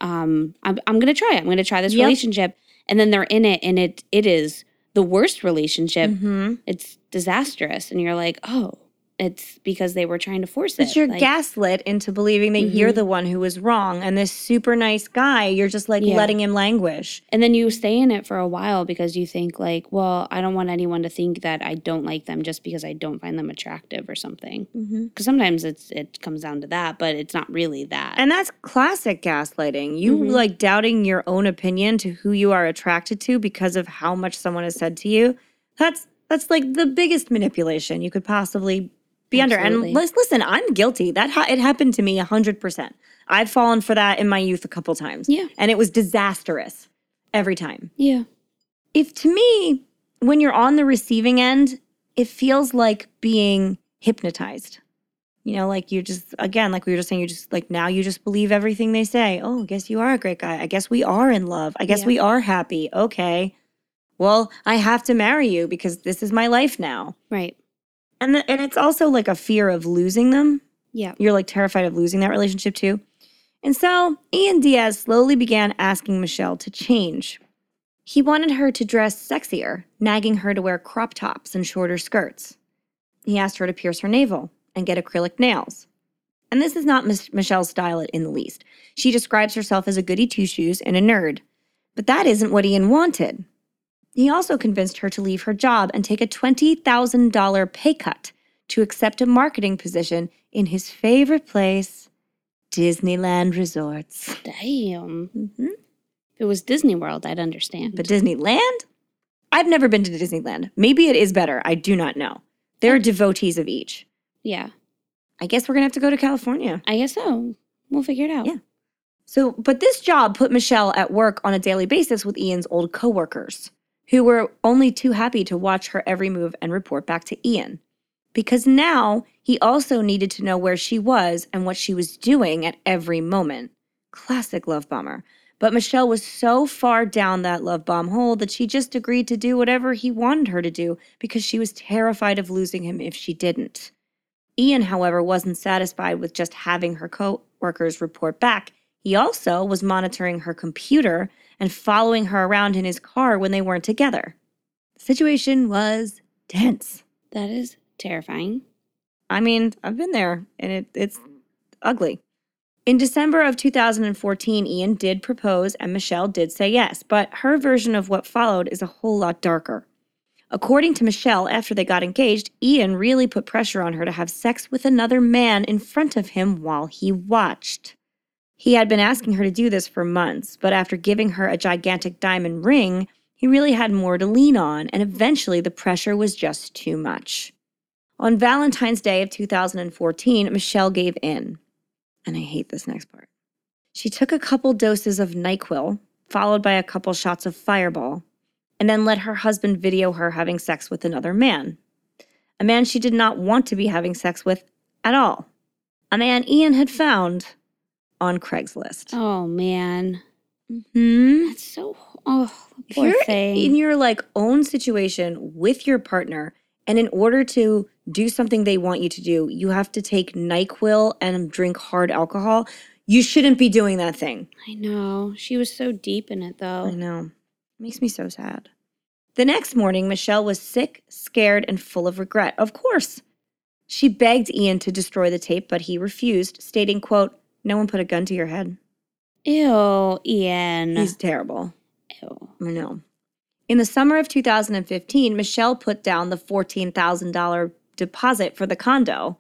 um, I'm, I'm going to try it. I'm going to try this Yep. relationship. And then they're in it and it, it is the worst relationship. Mhm. It's disastrous. And you're like, oh, it's because they were trying to force it. But you're Like, gaslit into believing that you're Mhm. the one who was wrong. And this super nice guy, you're just like Yeah. letting him languish. And then you stay in it for a while because you think like, well, I don't want anyone to think that I don't like them just because I don't find them attractive or something. Mm-hmm. Because sometimes it's it comes down to that, but it's not really that. And that's classic gaslighting. You Mhm. like doubting your own opinion to who you are attracted to because of how much someone has said to you. That's that's like the biggest manipulation you could possibly be under. And listen, I'm guilty. That ha- it happened to me hundred percent. I've fallen for that in my youth a couple times. Yeah. and it was disastrous every time. yeah, If to me, when you're on the receiving end, it feels like being hypnotized. You know, like you just, again, like we were just saying, you just like now you just believe everything they say. Oh, I guess you are a great guy. I guess we are in love. I guess Yeah. we are happy. Okay. Well, I have to marry you because this is my life now. right. And, th- and it's also like a fear of losing them. Yeah, You're like terrified of losing that relationship too. And so Ian Diaz slowly began asking Michelle to change. He wanted her to dress sexier, nagging her to wear crop tops and shorter skirts. He asked her to pierce her navel and get acrylic nails. And this is not Mich- Michelle's style in the least. She describes herself as a goody two shoes and a nerd. But that isn't what Ian wanted. He also convinced her to leave her job and take a $20,000 pay cut to accept a marketing position in his favorite place, Disneyland Resorts. damn. Mhm. If it was Disney World, I'd understand. But Disneyland? I've never been to Disneyland. Maybe it is better. I do not know. There are devotees of each. yeah, I guess we're going to have to go to California. I guess so. We'll figure it out. Yeah. So, but this job put Michelle at work on a daily basis with Ian's old coworkers, who were only too happy to watch her every move and report back to Ian. Because now he also needed to know where she was and what she was doing at every moment. Classic love bomber. But Michelle was so far down that love bomb hole that she just agreed to do whatever he wanted her to do because she was terrified of losing him if she didn't. Ian, however, wasn't satisfied with just having her co workers report back. He also was monitoring her computer and following her around in his car when they weren't together. The situation was tense. That is terrifying. I mean, I've been there and it, it's ugly. In December of 2014, Ian did propose and Michelle did say yes, but her version of what followed is a whole lot darker. According to Michelle, after they got engaged, Ian really put pressure on her to have sex with another man in front of him while he watched. He had been asking her to do this for months, but after giving her a gigantic diamond ring, he really had more to lean on, and eventually the pressure was just too much. On Valentine's Day of 2014, Michelle gave in. And I hate this next part. She took a couple doses of NyQuil, followed by a couple shots of fireball, and then let her husband video her having sex with another man. A man she did not want to be having sex with at all. A man Ian had found on Craigslist. Oh man. Hmm. That's so oh poor you're thing. in your like own situation with your partner, and in order to do something they want you to do, you have to take NyQuil and drink hard alcohol. You shouldn't be doing that thing. I know. She was so deep in it though. I know. Makes me so sad. The next morning, Michelle was sick, scared, and full of regret. Of course. She begged Ian to destroy the tape, but he refused, stating, quote, No one put a gun to your head. Ew, Ian. He's terrible. Ew. I know. In the summer of 2015, Michelle put down the $14,000 deposit for the condo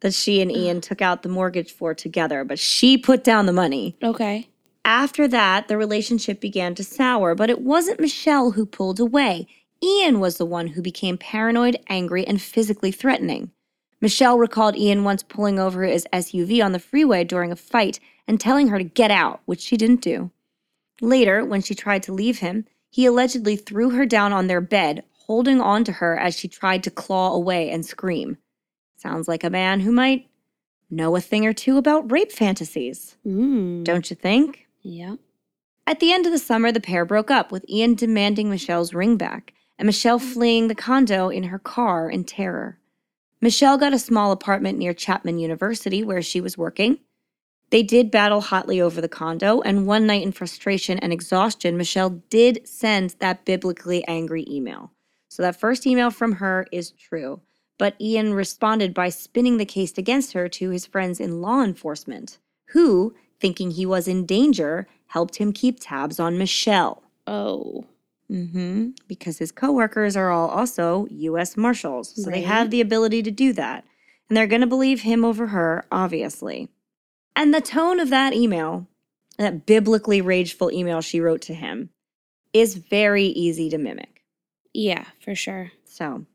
that she and Ian took out the mortgage for together, but she put down the money. Okay. After that, the relationship began to sour, but it wasn't Michelle who pulled away. Ian was the one who became paranoid, angry, and physically threatening. Michelle recalled Ian once pulling over his SUV on the freeway during a fight and telling her to get out, which she didn't do. Later, when she tried to leave him, he allegedly threw her down on their bed, holding on to her as she tried to claw away and scream. Sounds like a man who might know a thing or two about rape fantasies, Mm. don't you think? Yeah. At the end of the summer, the pair broke up, with Ian demanding Michelle's ring back and Michelle fleeing the condo in her car in terror. Michelle got a small apartment near Chapman University where she was working. They did battle hotly over the condo, and one night in frustration and exhaustion, Michelle did send that biblically angry email. So that first email from her is true, but Ian responded by spinning the case against her to his friends in law enforcement, who, thinking he was in danger, helped him keep tabs on Michelle. Oh. Mm-hmm. Because his coworkers are all also U.S. Marshals, so they have the ability to do that. And they're going to believe him over her, obviously. And the tone of that email, that biblically rageful email she wrote to him, is very easy to mimic. Yeah, for sure. So,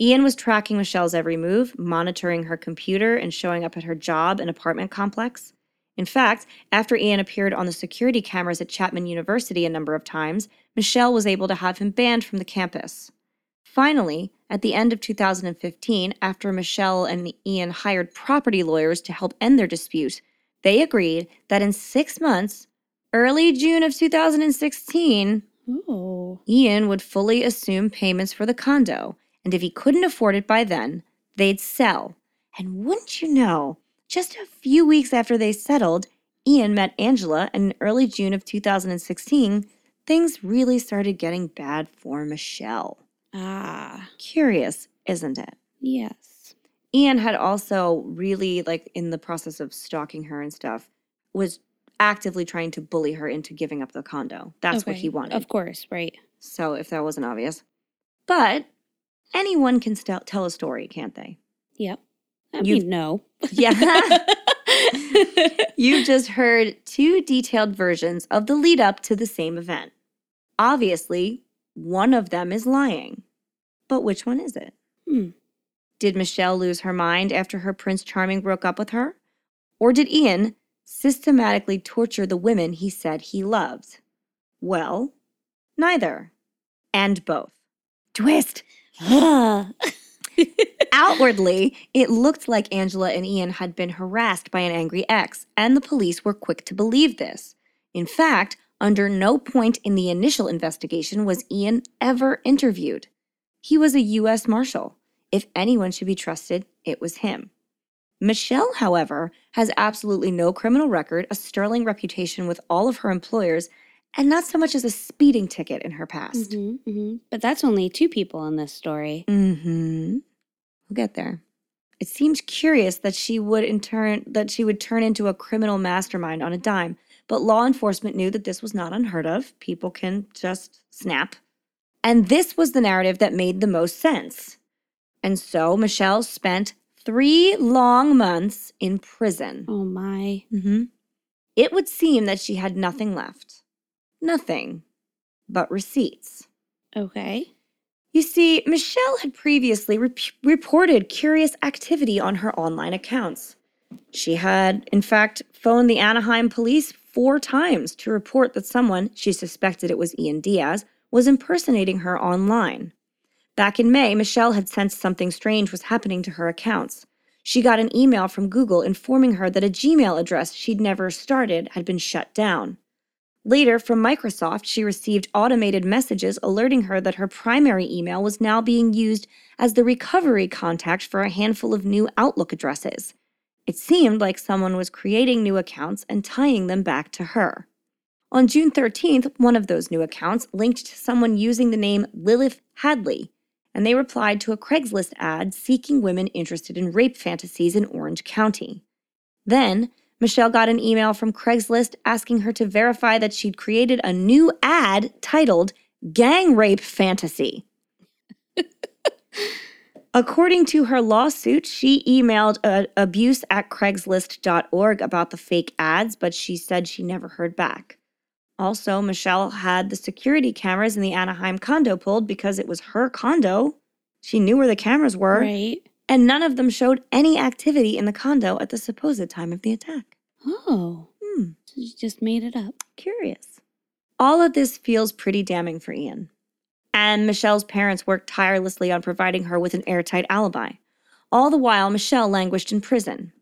Ian was tracking Michelle's every move, monitoring her computer, and showing up at her job and apartment complex. In fact, after Ian appeared on the security cameras at Chapman University a number of times, Michelle was able to have him banned from the campus. Finally, at the end of 2015, after Michelle and Ian hired property lawyers to help end their dispute, they agreed that in six months, early June of 2016, Oh. Ian would fully assume payments for the condo, and if he couldn't afford it by then, they'd sell. And wouldn't you know, just a few weeks after they settled, Ian met Angela, and in early June of 2016, things really started getting bad for Michelle. Ah. Curious, isn't it? Yes. Ian had also really, like, in the process of stalking her and stuff, was actively trying to bully her into giving up the condo. That's what he wanted. Of course, right. So, if that wasn't obvious. But anyone can st- tell a story, can't they? Yep. I You've- mean, no. Yeah. You've just heard two detailed versions of the lead up to the same event. Obviously, one of them is lying. But which one is it? Hmm. Did Michelle lose her mind after her Prince Charming broke up with her? Or did Ian systematically torture the women he said he loved? Well, neither. And both. Twist. Outwardly, it looked like Angela and Ian had been harassed by an angry ex, and the police were quick to believe this. In fact, under no point in the initial investigation was Ian ever interviewed. He was a U.S. Marshal. If anyone should be trusted, it was him. Michelle, however, has absolutely no criminal record, a sterling reputation with all of her employers, and not so much as a speeding ticket in her past. Mhm, mhm. But that's only two people in this story. Mm-hmm. We'll get there. It seems curious that she would in turn that she would turn into a criminal mastermind on a dime, but law enforcement knew that this was not unheard of. People can just snap. And this was the narrative that made the most sense. And so Michelle spent three long months in prison. Oh my. Mm-hmm. It would seem that she had nothing left. Nothing but receipts. Okay. You see, Michelle had previously rep- reported curious activity on her online accounts. She had, in fact, phoned the Anaheim police four times to report that someone, she suspected it was Ian Diaz, was impersonating her online. Back in May, Michelle had sensed something strange was happening to her accounts. She got an email from Google informing her that a Gmail address she'd never started had been shut down. Later, from Microsoft, she received automated messages alerting her that her primary email was now being used as the recovery contact for a handful of new Outlook addresses. It seemed like someone was creating new accounts and tying them back to her. On June 13th, one of those new accounts linked to someone using the name Lilith Hadley, and they replied to a Craigslist ad seeking women interested in rape fantasies in Orange County. Then, Michelle got an email from Craigslist asking her to verify that she'd created a new ad titled Gang Rape Fantasy. According to her lawsuit, she emailed uh, abuse at craigslist.org about the fake ads, but she said she never heard back. Also, Michelle had the security cameras in the Anaheim condo pulled because it was her condo. She knew where the cameras were. Right. And none of them showed any activity in the condo at the supposed time of the attack. Oh. Hmm, So you just made it up. curious. All of this feels pretty damning for Ian. And Michelle's parents worked tirelessly on providing her with an airtight alibi. All the while, Michelle languished in prison.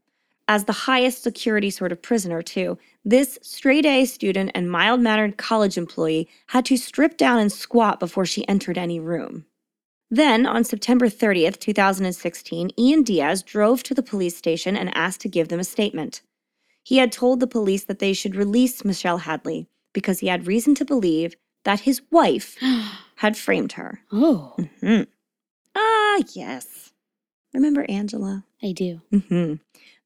As the highest security sort of prisoner, too, this straight A student and mild mannered college employee had to strip down and squat before she entered any room. Then, on September 30th, 2016, Ian Diaz drove to the police station and asked to give them a statement. He had told the police that they should release Michelle Hadley because he had reason to believe that his wife had framed her. oh, Mm-hmm. Ah, yes. Remember Angela? I do. Mm-hmm.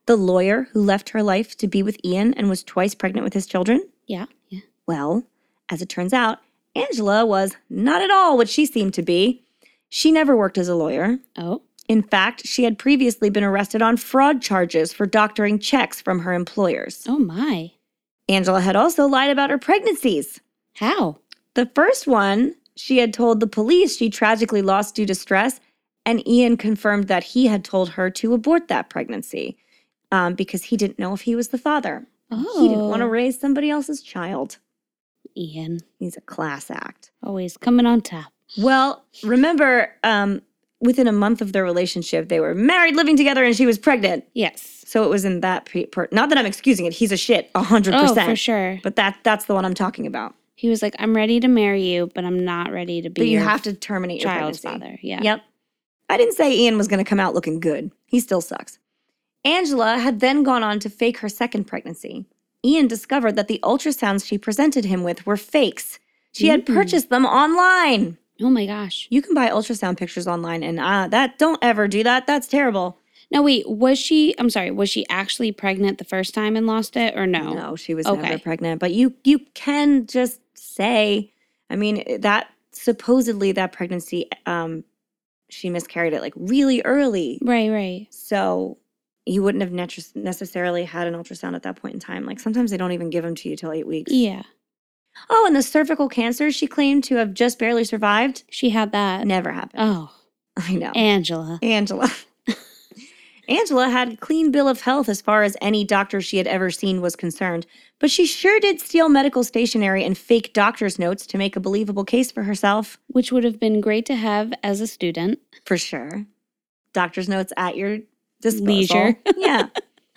The lawyer who left her life to be with Ian and was twice pregnant with his children? Yeah. Yeah. Well, as it turns out, Angela was not at all what she seemed to be. She never worked as a lawyer. Oh. In fact, she had previously been arrested on fraud charges for doctoring checks from her employers. Oh my. Angela had also lied about her pregnancies. How? The first one, she had told the police she tragically lost due to stress, and Ian confirmed that he had told her to abort that pregnancy um, because he didn't know if he was the father. Oh. He didn't want to raise somebody else's child. Ian. He's a class act. Always coming on top. Well, remember, um, within a month of their relationship, they were married, living together, and she was pregnant. Yes. So it was in that pre- per- not that I'm excusing it. He's a shit, a hundred Oh, for sure. But that that's the one I'm talking about. He was like, I'm ready to marry you, but I'm not ready to be But you have to terminate your child's pregnancy. father. Yeah. Yep. I didn't say Ian was going to come out looking good. He still sucks. Angela had then gone on to fake her second pregnancy. Ian discovered that the ultrasounds she presented him with were fakes. She had Mm. purchased them online. Oh my gosh. You can buy ultrasound pictures online, and uh, that don't ever do that. That's terrible. Now wait, was she I'm sorry, was she actually pregnant the first time and lost it or no? No, she was Okay. never pregnant. But you you can just say, I mean, that supposedly that pregnancy, um, she miscarried it like really early. Right, right. So you wouldn't have necessarily had an ultrasound at that point in time. Like sometimes they don't even give them to you till eight weeks. Yeah. Oh, and the cervical cancer she claimed to have just barely survived She had that. never happened. Oh, I know. Angela. Angela. Angela had a clean bill of health as far as any doctor she had ever seen was concerned, but she sure did steal medical stationery and fake doctor's notes to make a believable case for herself. Which would have been great to have as a student. For sure. Doctor's notes at your disposal. Leisure. yeah.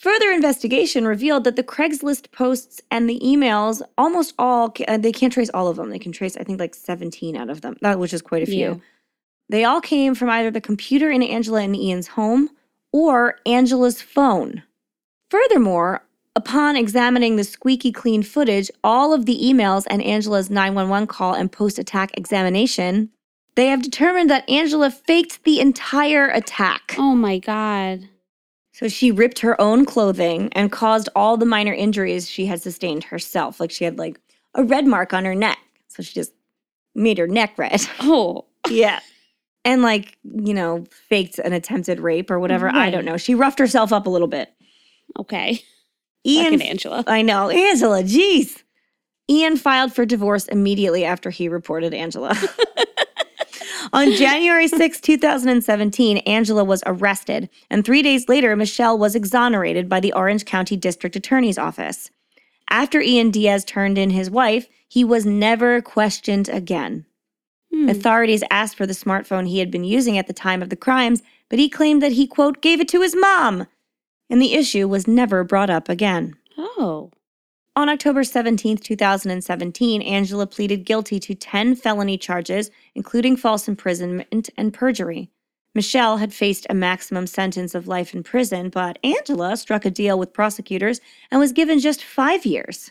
Further investigation revealed that the Craigslist posts and the emails, almost all, uh, they can't trace all of them. They can trace, I think, like 17 out of them, that which is quite a few. Yeah. They all came from either the computer in Angela and Ian's home or Angela's phone. Furthermore, upon examining the squeaky clean footage, all of the emails and Angela's 911 call and post attack examination, they have determined that Angela faked the entire attack. Oh my God. So she ripped her own clothing and caused all the minor injuries she had sustained herself. Like she had like a red mark on her neck. So she just made her neck red. Oh. yeah. And like, you know, faked an attempted rape or whatever. I don't know. She roughed herself up a little bit. Okay. Ian Fucking Angela. I know. Angela, jeez. Ian filed for divorce immediately after he reported Angela. On January 6, 2017, Angela was arrested, and three days later, Michelle was exonerated by the Orange County District Attorney's Office. After Ian Diaz turned in his wife, he was never questioned again. Hmm. Authorities asked for the smartphone he had been using at the time of the crimes, but he claimed that he, quote, gave it to his mom. And the issue was never brought up again. Oh. On October 17, 2017, Angela pleaded guilty to 10 felony charges, including false imprisonment and perjury. Michelle had faced a maximum sentence of life in prison, but Angela struck a deal with prosecutors and was given just five years.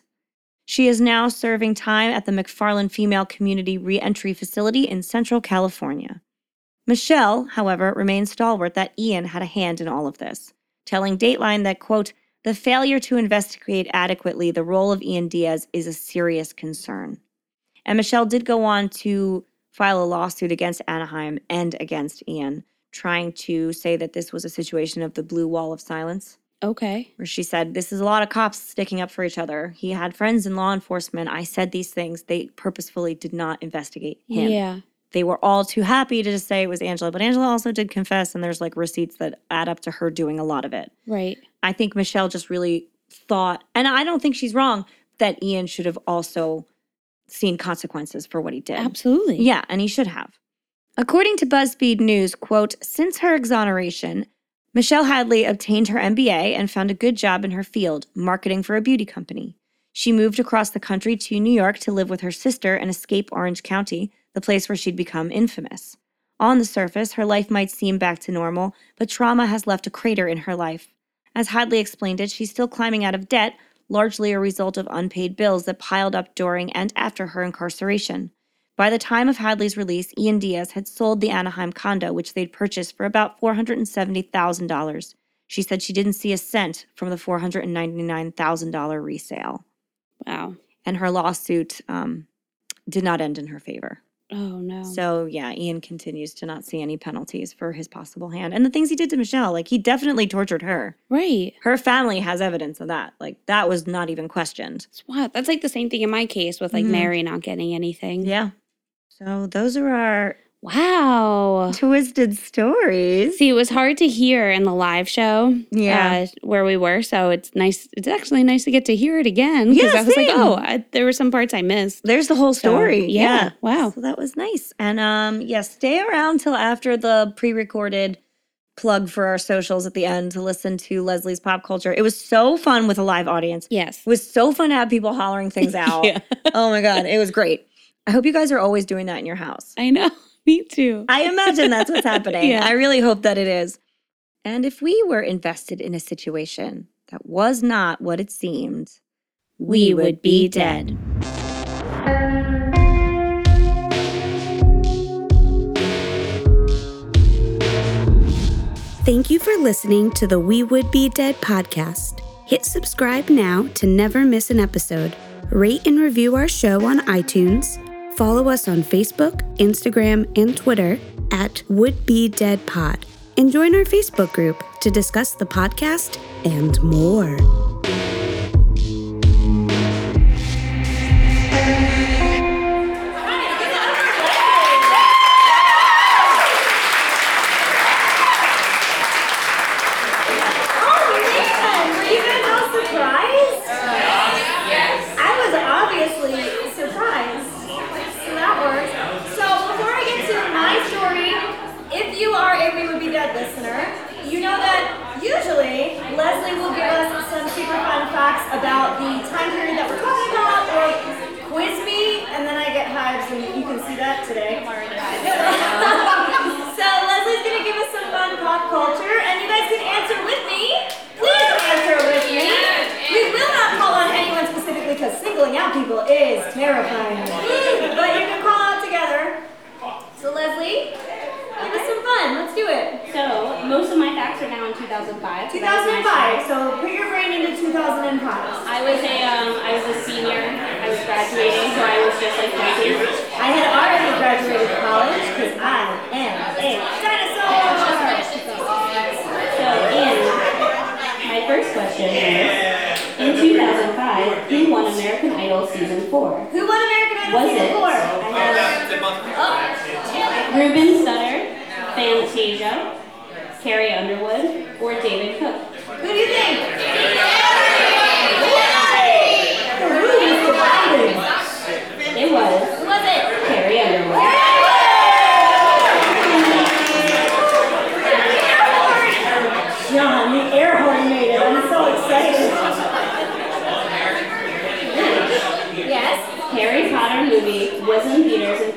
She is now serving time at the McFarland Female Community Reentry Facility in Central California. Michelle, however, remains stalwart that Ian had a hand in all of this, telling Dateline that, quote, the failure to investigate adequately the role of Ian Diaz is a serious concern. And Michelle did go on to file a lawsuit against Anaheim and against Ian, trying to say that this was a situation of the blue wall of silence, Okay. where she said, This is a lot of cops sticking up for each other. He had friends in law enforcement. I said these things. They purposefully did not investigate him. Yeah. They were all too happy to just say it was Angela, but Angela also did confess, and there's like receipts that add up to her doing a lot of it. Right. I think Michelle just really thought, and I don't think she's wrong, that Ian should have also seen consequences for what he did. Absolutely. Yeah, and he should have. According to BuzzFeed News, quote, since her exoneration, Michelle Hadley obtained her MBA and found a good job in her field, marketing for a beauty company. She moved across the country to New York to live with her sister and escape Orange County, the place where she'd become infamous. On the surface, her life might seem back to normal, but trauma has left a crater in her life. As Hadley explained it, she's still climbing out of debt, largely a result of unpaid bills that piled up during and after her incarceration. By the time of Hadley's release, Ian Diaz had sold the Anaheim condo, which they'd purchased for about $470,000. She said she didn't see a cent from the $499,000 resale. Wow. And her lawsuit um, did not end in her favor. Oh no. So, yeah, Ian continues to not see any penalties for his possible hand. And the things he did to Michelle, like, he definitely tortured her. right. Her family has evidence of that. Like, that was not even questioned. Wild. That's like the same thing in my case with like Mhm. Mary not getting anything. Yeah. So, those are our Wow. twisted stories. See, it was hard to hear in the live show, Yeah. uh, where we were. So it's nice. It's actually nice to get to hear it again because Yeah, I was like, oh, I, there were some parts I missed. There's the whole So, story. yeah, wow. So that was nice. And um yeah, stay around till after the pre-recorded plug for our socials at the end to listen to Leslie's pop culture. It was so fun with a live audience. Yes. It was so fun to have people hollering things out. Yeah. Oh my god, it was great. I hope you guys are always doing that in your house. I know. Me too. I imagine that's what's happening. Yeah. I really hope that it is. And if we were invested in a situation that was not what it seemed, we would be dead. Thank you for listening to the We Would Be Dead podcast. Hit subscribe now to never miss an episode. Rate and review our show on iTunes. Follow us on Facebook, Instagram, and Twitter at Would Be Dead Pod. And join our Facebook group to discuss the podcast and more. Is terrifying. but you can call out together. So Leslie, give us some fun. Let's do it. So, most of my facts are now in 2005. 2005. So put your brain into 2005. I was a um, I was a senior. I was graduating, so I was just like 19. I had already graduated college because I am a dinosaur. So, in my first question is, in 2005, who won American Idol season four. Who won American Idol Was season it? four? Oh. Ruben Studdard, Fantasia, Carrie Underwood, or David Cook? Who do you think? It was.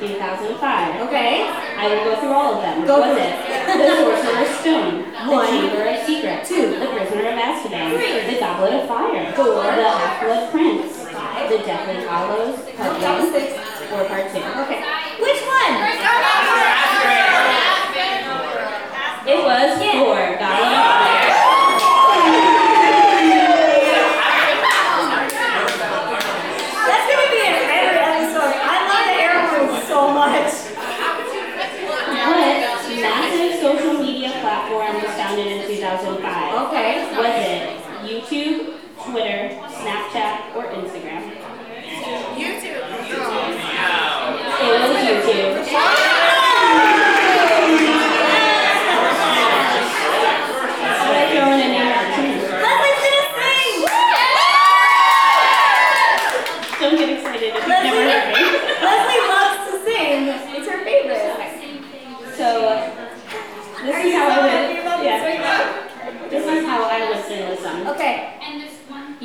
2005. Okay. I will go through all of them. Go with it? the Sorcerer's Stone. One. The Chamber of Secrets. Two. The Prisoner of Azkaban. Three. The Goblet of Fire. Four. The Half-Blood Prince. Five. The Deathly Hallows. Part one. Six. Four part two. Okay. Which one? It was four. Goblet of Fire.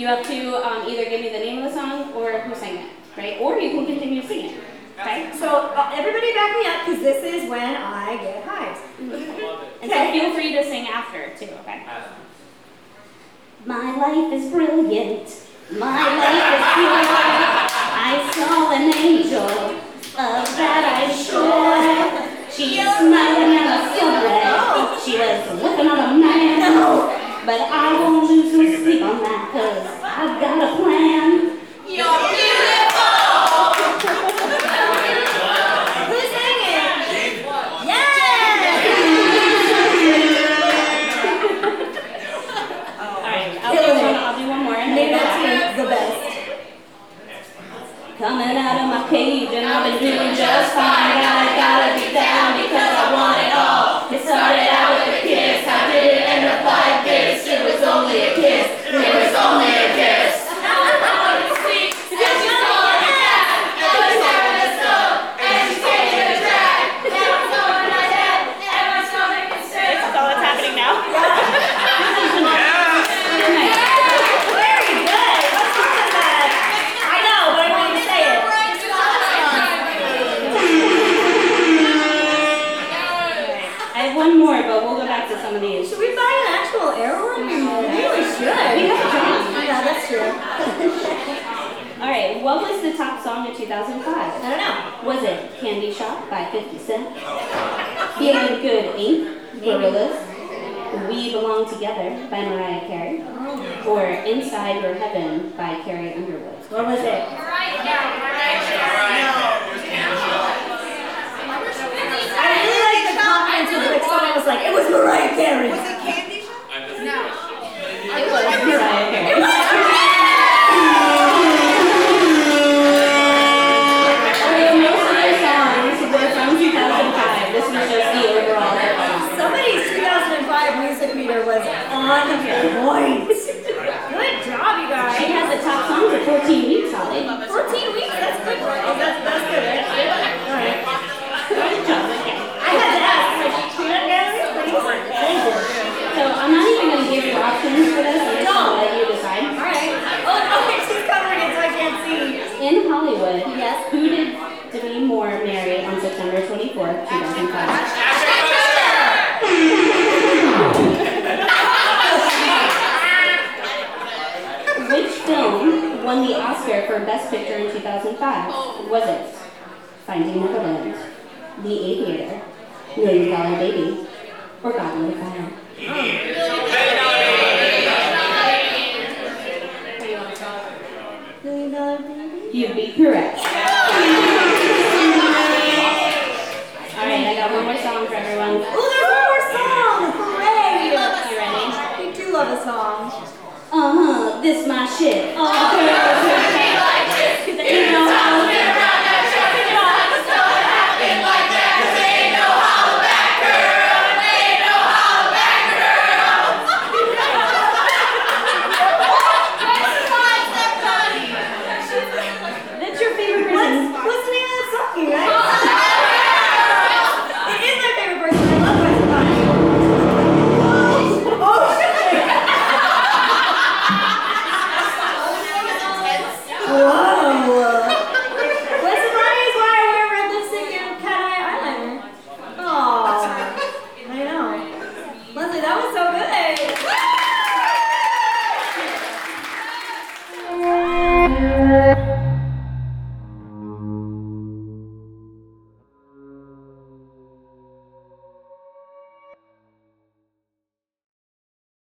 you have to um, either give me the name of the song or who sang it, right? Or you can continue singing. Okay, so uh, everybody back me up because this is when I get hives. Mm-hmm. and so feel free to sing after too, okay? My life is brilliant. My life is pure. I saw an angel of that I sure. She smiled and I was. Oh. She was looking on a man. But I won't lose no sleep on that cause I've got a plan. You're beautiful. Who's singing? Yeah. I'll do one- I'll do one more. and Maybe the best. Coming out of my cage and I've been doing just fine. I gotta be down,